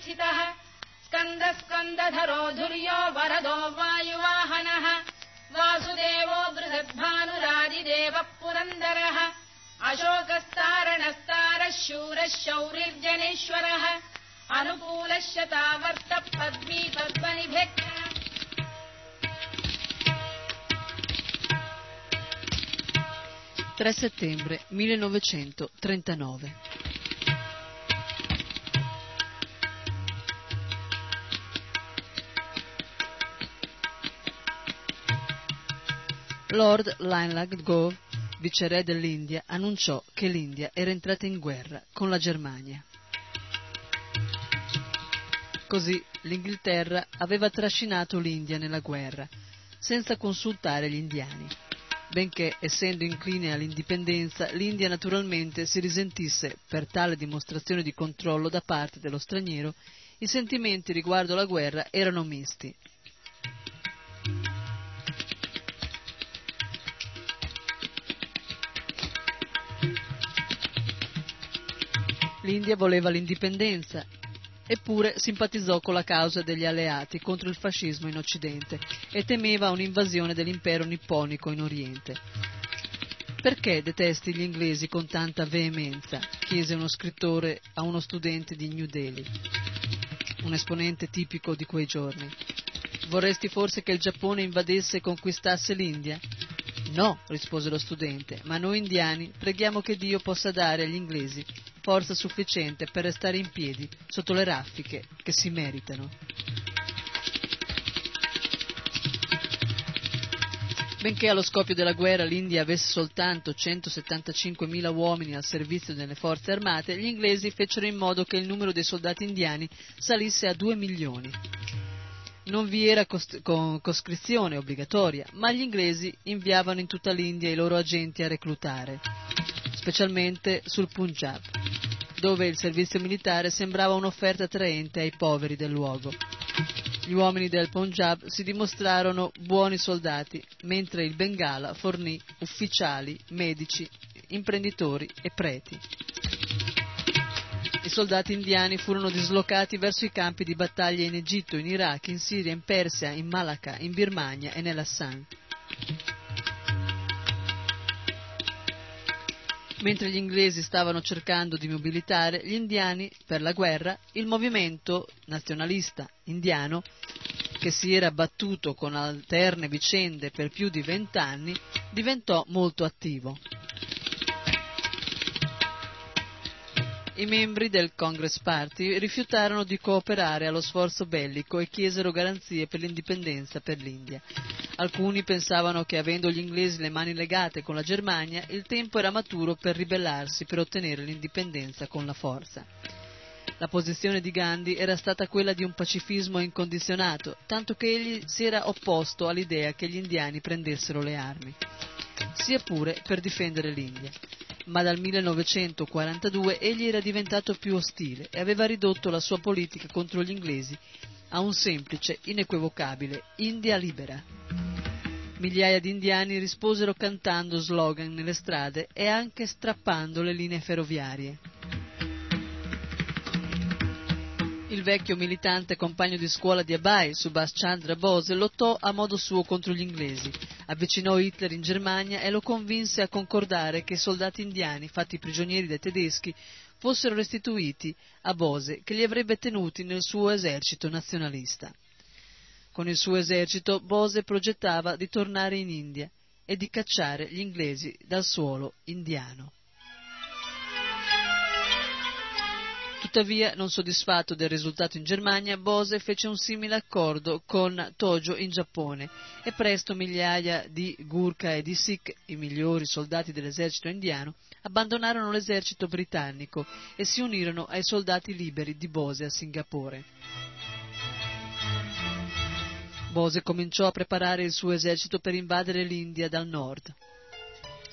स्थितः। स्कन्दस्कन्दधरो धुर्यो वरदो वायुवाहनः। वासुदेवो बृहद्भानुराजिदेवः पुरन्दरः अशोकस्तारणस्तारः शूरः शौरिर्जनेश्वरः अनुकूलश्चतावर्त पद्मी पद्मनि भिक्तायन्तु त्रिन्तनो वे Lord Lionel Gove, viceré dell'India, annunciò che l'India era entrata in guerra con la Germania. Così l'Inghilterra aveva trascinato l'India nella guerra, senza consultare gli indiani benché, essendo incline all'indipendenza, l'India naturalmente si risentisse, per tale dimostrazione di controllo da parte dello straniero, i sentimenti riguardo alla guerra erano misti. L'India voleva l'indipendenza eppure simpatizzò con la causa degli alleati contro il fascismo in Occidente e temeva un'invasione dell'impero nipponico in Oriente. Perché detesti gli inglesi con tanta veemenza? chiese uno scrittore a uno studente di New Delhi, un esponente tipico di quei giorni. Vorresti forse che il Giappone invadesse e conquistasse l'India? No, rispose lo studente, ma noi indiani preghiamo che Dio possa dare agli inglesi forza sufficiente per restare in piedi sotto le raffiche che si meritano. Benché allo scoppio della guerra l'India avesse soltanto 175.000 uomini al servizio delle forze armate, gli inglesi fecero in modo che il numero dei soldati indiani salisse a 2 milioni. Non vi era con- coscrizione obbligatoria, ma gli inglesi inviavano in tutta l'India i loro agenti a reclutare, specialmente sul Punjab dove il servizio militare sembrava un'offerta attraente ai poveri del luogo. Gli uomini del Punjab si dimostrarono buoni soldati, mentre il Bengala fornì ufficiali, medici, imprenditori e preti. I soldati indiani furono dislocati verso i campi di battaglia in Egitto, in Iraq, in Siria, in Persia, in Malacca, in Birmania e nell'Assam. Mentre gli inglesi stavano cercando di mobilitare gli indiani per la guerra, il movimento nazionalista indiano, che si era battuto con alterne vicende per più di vent'anni, diventò molto attivo. I membri del Congress Party rifiutarono di cooperare allo sforzo bellico e chiesero garanzie per l'indipendenza per l'India. Alcuni pensavano che avendo gli inglesi le mani legate con la Germania, il tempo era maturo per ribellarsi per ottenere l'indipendenza con la forza. La posizione di Gandhi era stata quella di un pacifismo incondizionato, tanto che egli si era opposto all'idea che gli indiani prendessero le armi, sia pure per difendere l'India ma dal 1942 egli era diventato più ostile e aveva ridotto la sua politica contro gli inglesi a un semplice, inequivocabile India libera. Migliaia di indiani risposero cantando slogan nelle strade e anche strappando le linee ferroviarie. Il vecchio militante compagno di scuola di Abai, Subhash Chandra Bose, lottò a modo suo contro gli inglesi, avvicinò Hitler in Germania e lo convinse a concordare che i soldati indiani, fatti prigionieri dai tedeschi, fossero restituiti a Bose, che li avrebbe tenuti nel suo esercito nazionalista. Con il suo esercito Bose progettava di tornare in India e di cacciare gli inglesi dal suolo indiano. Tuttavia, non soddisfatto del risultato in Germania, Bose fece un simile accordo con Tojo in Giappone e presto migliaia di Gurkha e di Sikh, i migliori soldati dell'esercito indiano, abbandonarono l'esercito britannico e si unirono ai soldati liberi di Bose a Singapore. Bose cominciò a preparare il suo esercito per invadere l'India dal nord.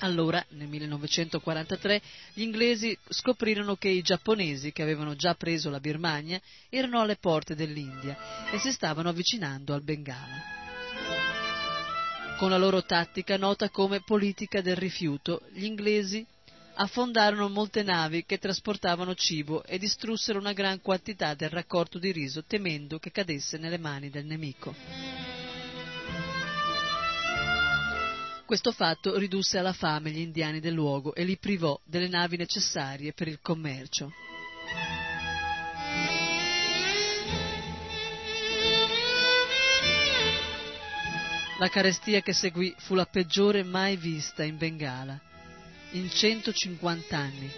Allora, nel 1943, gli inglesi scoprirono che i giapponesi, che avevano già preso la Birmania, erano alle porte dell'India e si stavano avvicinando al Bengala. Con la loro tattica nota come politica del rifiuto, gli inglesi affondarono molte navi che trasportavano cibo e distrussero una gran quantità del raccolto di riso temendo che cadesse nelle mani del nemico. Questo fatto ridusse alla fame gli indiani del luogo e li privò delle navi necessarie per il commercio. La carestia che seguì fu la peggiore mai vista in Bengala, in 150 anni.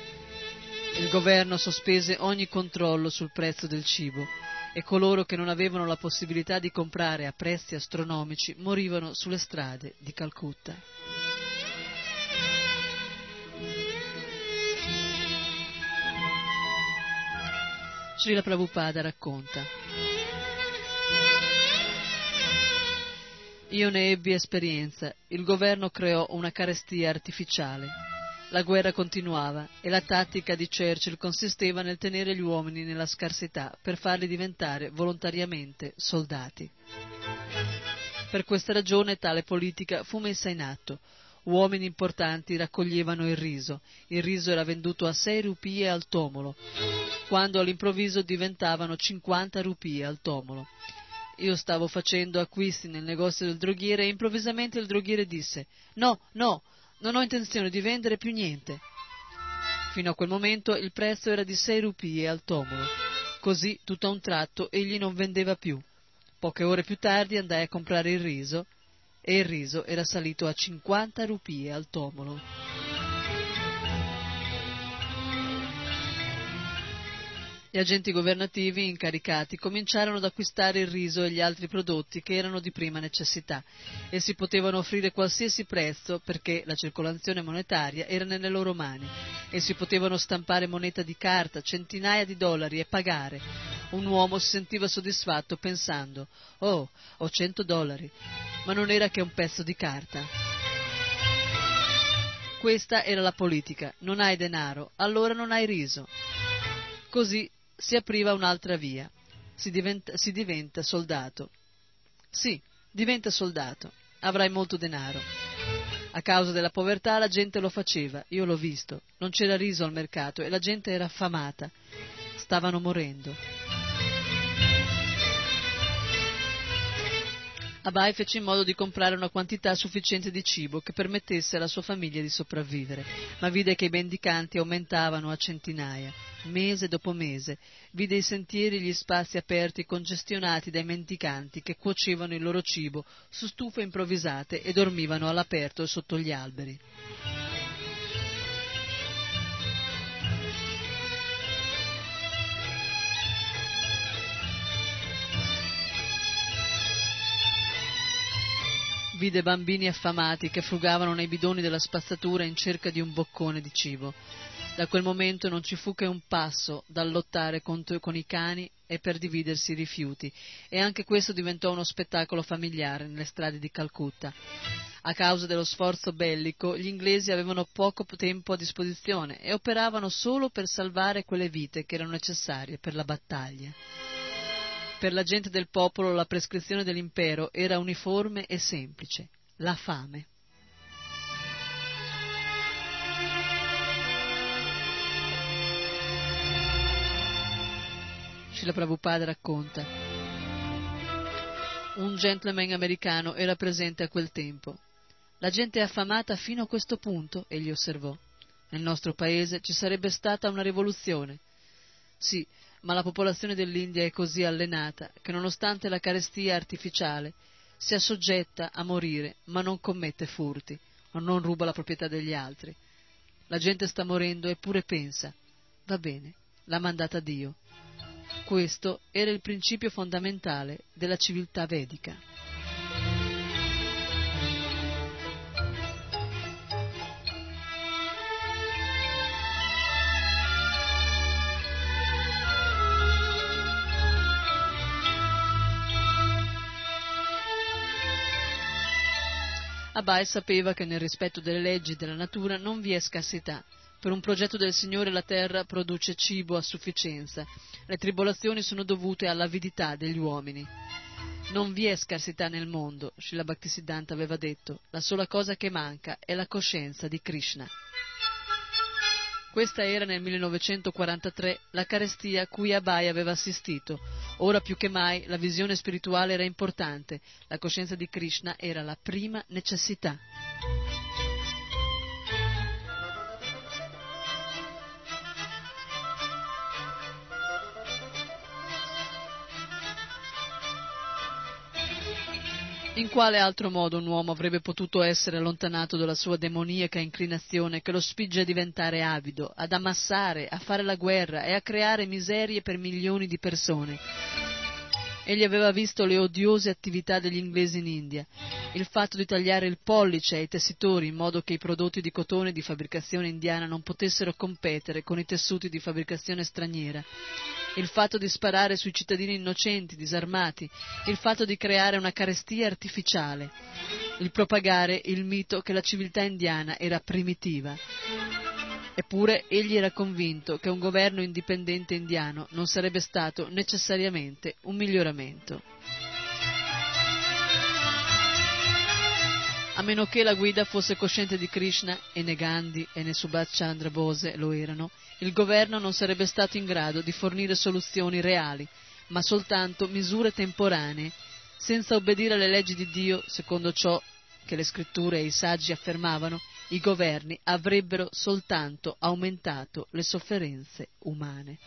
Il governo sospese ogni controllo sul prezzo del cibo e coloro che non avevano la possibilità di comprare a prezzi astronomici morivano sulle strade di Calcutta. Srila Prabhupada racconta Io ne ebbi esperienza, il governo creò una carestia artificiale la guerra continuava e la tattica di Churchill consisteva nel tenere gli uomini nella scarsità per farli diventare volontariamente soldati. Per questa ragione tale politica fu messa in atto. Uomini importanti raccoglievano il riso. Il riso era venduto a 6 rupie al tomolo, quando all'improvviso diventavano 50 rupie al tomolo. Io stavo facendo acquisti nel negozio del droghiere e improvvisamente il droghiere disse No, no, non ho intenzione di vendere più niente. Fino a quel momento il prezzo era di sei rupie al tomolo. Così, tutto a un tratto, egli non vendeva più. Poche ore più tardi andai a comprare il riso e il riso era salito a 50 rupie al tomolo. Gli agenti governativi incaricati cominciarono ad acquistare il riso e gli altri prodotti che erano di prima necessità e si potevano offrire qualsiasi prezzo perché la circolazione monetaria era nelle loro mani e si potevano stampare moneta di carta, centinaia di dollari e pagare. Un uomo si sentiva soddisfatto pensando «Oh, ho cento dollari», ma non era che un pezzo di carta. Questa era la politica, non hai denaro, allora non hai riso. Così si apriva un'altra via. Si diventa, si diventa soldato. Sì, diventa soldato. Avrai molto denaro. A causa della povertà la gente lo faceva, io l'ho visto. Non c'era riso al mercato e la gente era affamata. Stavano morendo. Abai fece in modo di comprare una quantità sufficiente di cibo che permettesse alla sua famiglia di sopravvivere, ma vide che i mendicanti aumentavano a centinaia, mese dopo mese, vide i sentieri e gli spazi aperti congestionati dai mendicanti che cuocevano il loro cibo su stufe improvvisate e dormivano all'aperto sotto gli alberi. Vide bambini affamati che frugavano nei bidoni della spazzatura in cerca di un boccone di cibo. Da quel momento non ci fu che un passo dal lottare con i cani e per dividersi i rifiuti, e anche questo diventò uno spettacolo familiare nelle strade di Calcutta. A causa dello sforzo bellico, gli inglesi avevano poco tempo a disposizione e operavano solo per salvare quelle vite che erano necessarie per la battaglia. Per la gente del popolo la prescrizione dell'impero era uniforme e semplice, la fame. Srila Prabhupada racconta. Un gentleman americano era presente a quel tempo. La gente è affamata fino a questo punto, egli osservò. Nel nostro paese ci sarebbe stata una rivoluzione. Sì, ma la popolazione dell'India è così allenata che nonostante la carestia artificiale sia soggetta a morire, ma non commette furti o non ruba la proprietà degli altri. La gente sta morendo eppure pensa, va bene, l'ha mandata Dio. Questo era il principio fondamentale della civiltà vedica. Abai sapeva che nel rispetto delle leggi della natura non vi è scarsità. Per un progetto del Signore la terra produce cibo a sufficienza. Le tribolazioni sono dovute all'avidità degli uomini. Non vi è scarsità nel mondo, Srila Bhaktisiddhanta aveva detto. La sola cosa che manca è la coscienza di Krishna. Questa era nel 1943 la carestia a cui Abai aveva assistito. Ora più che mai la visione spirituale era importante, la coscienza di Krishna era la prima necessità. In quale altro modo un uomo avrebbe potuto essere allontanato dalla sua demoniaca inclinazione che lo spinge a diventare avido, ad ammassare, a fare la guerra e a creare miserie per milioni di persone? Egli aveva visto le odiose attività degli inglesi in India, il fatto di tagliare il pollice ai tessitori in modo che i prodotti di cotone di fabbricazione indiana non potessero competere con i tessuti di fabbricazione straniera, il fatto di sparare sui cittadini innocenti, disarmati, il fatto di creare una carestia artificiale, il propagare il mito che la civiltà indiana era primitiva. Eppure egli era convinto che un governo indipendente indiano non sarebbe stato necessariamente un miglioramento. A meno che la guida fosse cosciente di Krishna, e né Gandhi e né Subhash Chandra Bose lo erano, il governo non sarebbe stato in grado di fornire soluzioni reali, ma soltanto misure temporanee, senza obbedire alle leggi di Dio, secondo ciò che le scritture e i saggi affermavano, i governi avrebbero soltanto aumentato le sofferenze umane.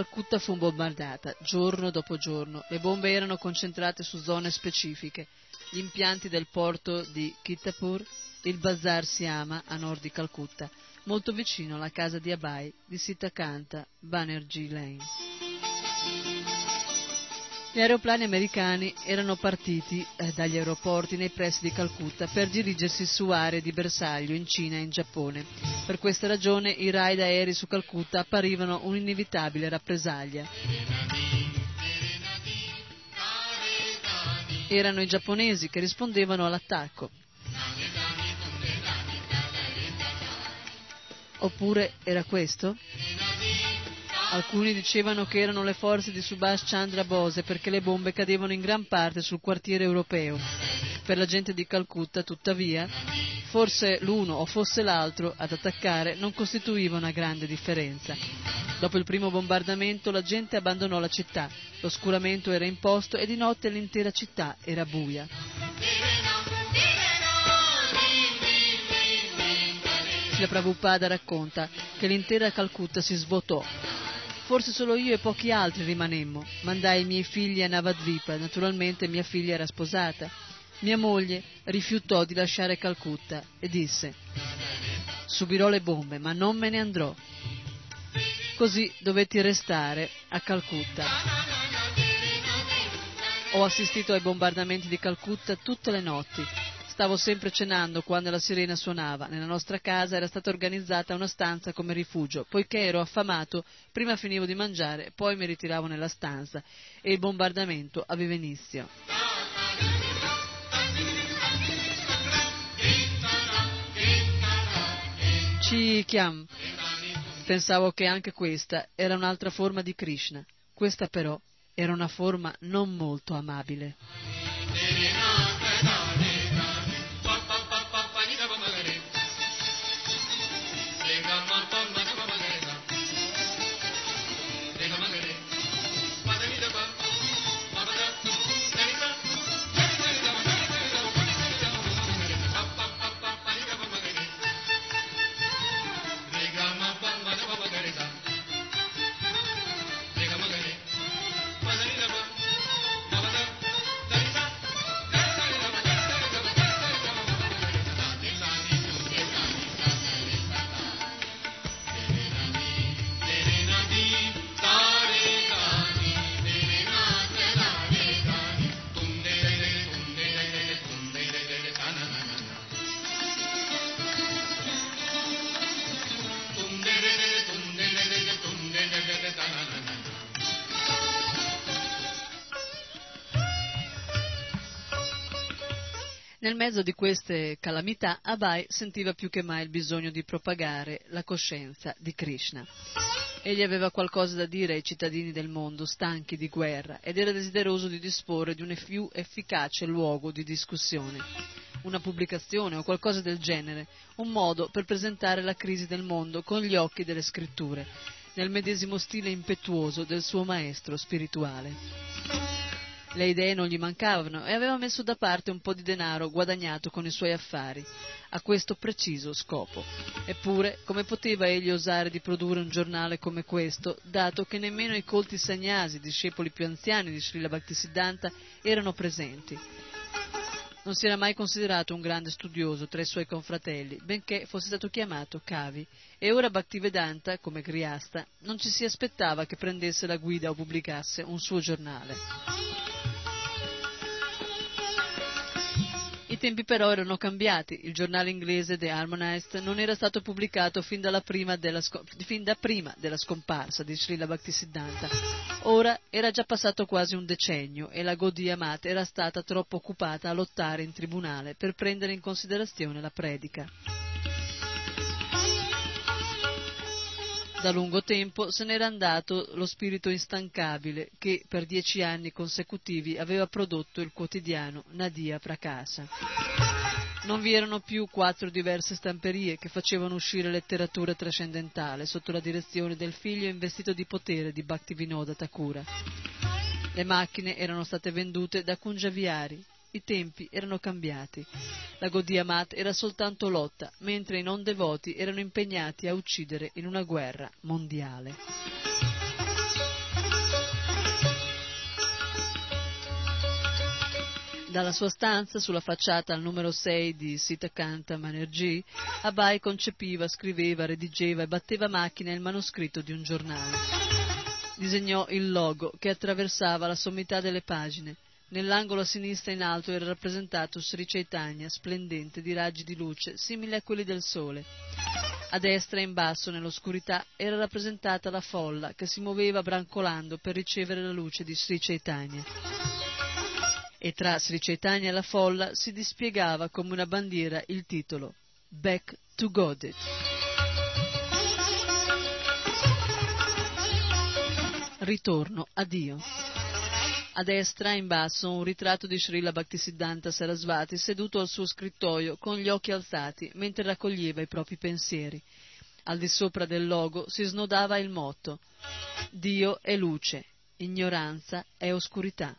Calcutta fu bombardata, giorno dopo giorno. Le bombe erano concentrate su zone specifiche, gli impianti del porto di Kittapur, il Bazar Siama a nord di Calcutta, molto vicino alla casa di Abai di Sitakanta, Banerjee Lane. Gli aeroplani americani erano partiti eh, dagli aeroporti nei pressi di Calcutta per dirigersi su aree di bersaglio in Cina e in Giappone. Per questa ragione i raid aerei su Calcutta apparivano un'inevitabile rappresaglia. Erano i giapponesi che rispondevano all'attacco. Oppure era questo? Alcuni dicevano che erano le forze di Subhash Chandra Bose perché le bombe cadevano in gran parte sul quartiere europeo. Per la gente di Calcutta, tuttavia, forse l'uno o fosse l'altro ad attaccare non costituiva una grande differenza. Dopo il primo bombardamento la gente abbandonò la città, l'oscuramento era imposto e di notte l'intera città era buia. Srila Prabhupada racconta che l'intera Calcutta si svuotò Forse solo io e pochi altri rimanemmo. Mandai i miei figli a Navadvipa, naturalmente mia figlia era sposata. Mia moglie rifiutò di lasciare Calcutta e disse subirò le bombe, ma non me ne andrò. Così dovetti restare a Calcutta. Ho assistito ai bombardamenti di Calcutta tutte le notti Stavo sempre cenando quando la sirena suonava. Nella nostra casa era stata organizzata una stanza come rifugio. Poiché ero affamato, prima finivo di mangiare, poi mi ritiravo nella stanza e il bombardamento aveva inizio. Ci chiam. Pensavo che anche questa era un'altra forma di Krishna. Questa però era una forma non molto amabile. Mezzo di queste calamità, Abai sentiva più che mai il bisogno di propagare la coscienza di Krishna. Egli aveva qualcosa da dire ai cittadini del mondo stanchi di guerra ed era desideroso di disporre di un più efficace luogo di discussione. Una pubblicazione o qualcosa del genere, un modo per presentare la crisi del mondo con gli occhi delle scritture, nel medesimo stile impetuoso del suo maestro spirituale. Le idee non gli mancavano e aveva messo da parte un po' di denaro guadagnato con i suoi affari, a questo preciso scopo. Eppure, come poteva egli osare di produrre un giornale come questo, dato che nemmeno i colti sagnasi, discepoli più anziani di Srila Bhaktisiddhanta, erano presenti? Non si era mai considerato un grande studioso tra i suoi confratelli, benché fosse stato chiamato Kavi, e ora Bhaktivedanta, come Griasta, non ci si aspettava che prendesse la guida o pubblicasse un suo giornale. Tempi però erano cambiati, il giornale inglese The Harmonist non era stato pubblicato fin, prima fin da prima della scomparsa di Srila Bhaktisiddhanta. Ora era già passato quasi un decennio e la Gaudiya Mat era stata troppo occupata a lottare in tribunale per prendere in considerazione la predica. Da lungo tempo se n'era andato lo spirito instancabile che per dieci anni consecutivi aveva prodotto il quotidiano Nadia Prakasa. Non vi erano più quattro diverse stamperie che facevano uscire letteratura trascendentale sotto la direzione del figlio investito di potere di Bhaktivinoda Thakura. Le macchine erano state vendute da Kunjaviari, i tempi erano cambiati. La Gaudiya Mat era soltanto lotta, mentre i non devoti erano impegnati a uccidere in una guerra mondiale. Dalla sua stanza, sulla facciata al numero 6 di Sitakanta Manerjee, Abai concepiva, scriveva, redigeva e batteva macchina il manoscritto di un giornale. Disegnò il logo che attraversava la sommità delle pagine Nell'angolo a sinistra in alto era rappresentato Sri Chaitanya, splendente di raggi di luce, simili a quelli del sole. A destra e in basso, nell'oscurità, era rappresentata la folla che si muoveva brancolando per ricevere la luce di Sri Chaitanya. E tra Sri Chaitanya e la folla si dispiegava come una bandiera il titolo Back to Godit. Ritorno a Dio. A destra, in basso, un ritratto di Srila Bhaktisiddhanta Sarasvati seduto al suo scrittoio con gli occhi alzati mentre raccoglieva i propri pensieri. Al di sopra del logo si snodava il motto Dio è luce, ignoranza è oscurità.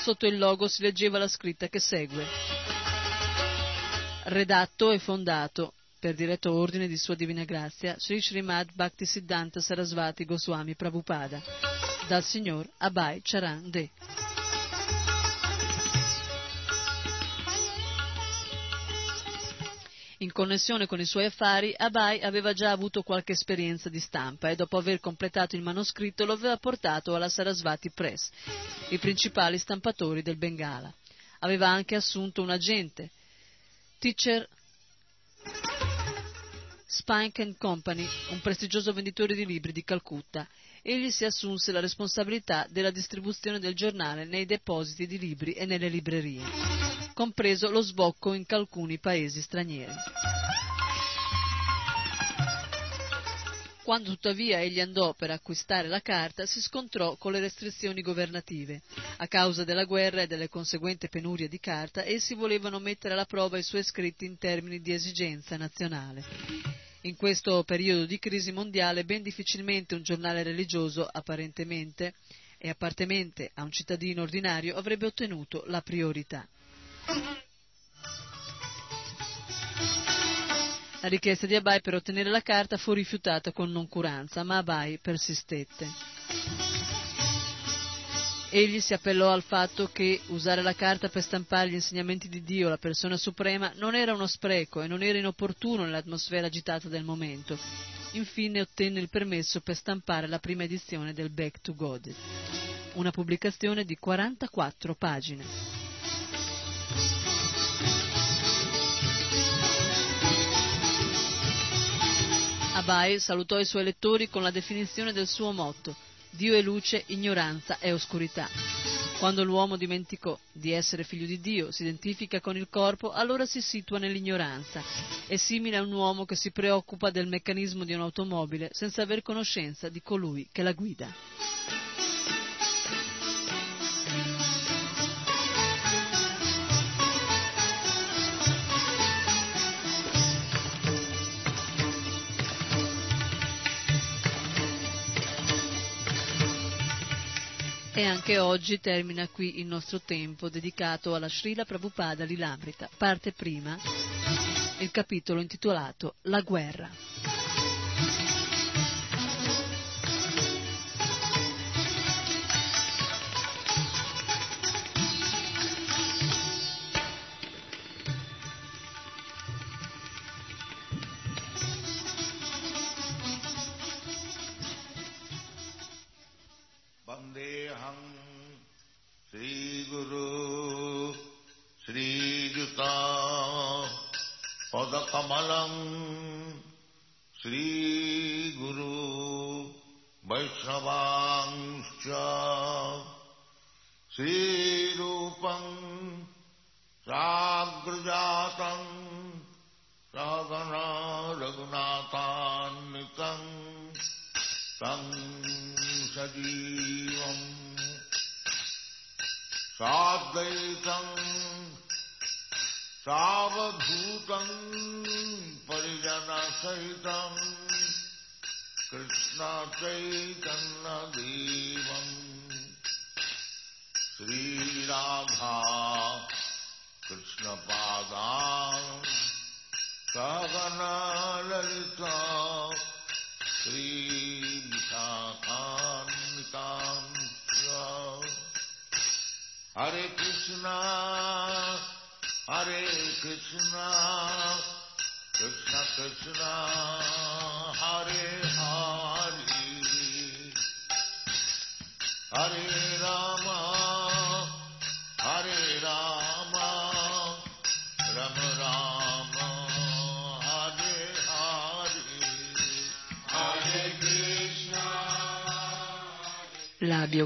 Sotto il logo si leggeva la scritta che segue. Redatto e fondato per diretto ordine di Sua Divina Grazia, Sri Srimad Bhaktisiddhanta Sarasvati Goswami Prabhupada, dal signor Abai Charan De. In connessione con i suoi affari, Abai aveva già avuto qualche esperienza di stampa e dopo aver completato il manoscritto lo aveva portato alla Sarasvati Press, i principali stampatori del Bengala. Aveva anche assunto un agente, Teacher Spike Company, un prestigioso venditore di libri di Calcutta, egli si assunse la responsabilità della distribuzione del giornale nei depositi di libri e nelle librerie, compreso lo sbocco in alcuni paesi stranieri. Quando tuttavia egli andò per acquistare la carta, si scontrò con le restrizioni governative. A causa della guerra e delle conseguenti penurie di carta, essi volevano mettere alla prova i suoi scritti in termini di esigenza nazionale. In questo periodo di crisi mondiale, ben difficilmente un giornale religioso, apparentemente e appartenente a un cittadino ordinario, avrebbe ottenuto la priorità. La richiesta di Abai per ottenere la carta fu rifiutata con noncuranza, ma Abai persistette. Egli si appellò al fatto che usare la carta per stampare gli insegnamenti di Dio, la persona suprema, non era uno spreco e non era inopportuno nell'atmosfera agitata del momento. Infine ottenne il permesso per stampare la prima edizione del Back to God, una pubblicazione di 44 pagine. Abai salutò i suoi lettori con la definizione del suo motto Dio è luce, ignoranza è oscurità. Quando l'uomo dimenticò di essere figlio di Dio, si identifica con il corpo, allora si situa nell'ignoranza. È simile a un uomo che si preoccupa del meccanismo di un'automobile senza aver conoscenza di colui che la guida. E anche oggi termina qui il nostro tempo dedicato alla Srila Prabhupada Lilamrita, parte prima, il capitolo intitolato La guerra. पदकमलम्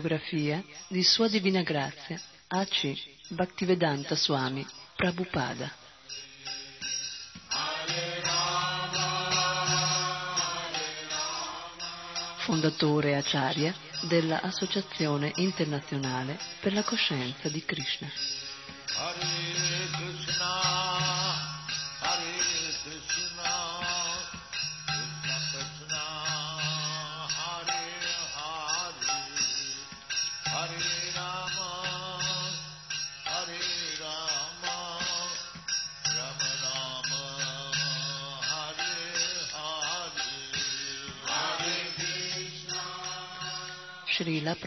biografia di Sua Divina Grazia A.C. Bhaktivedanta Swami Prabhupada fondatore acharya della Associazione Internazionale per la Coscienza di Krishna.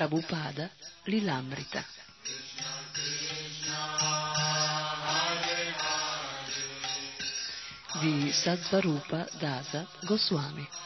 Prabhupada Lilamrita. Di Sadvarupa Dasa Goswami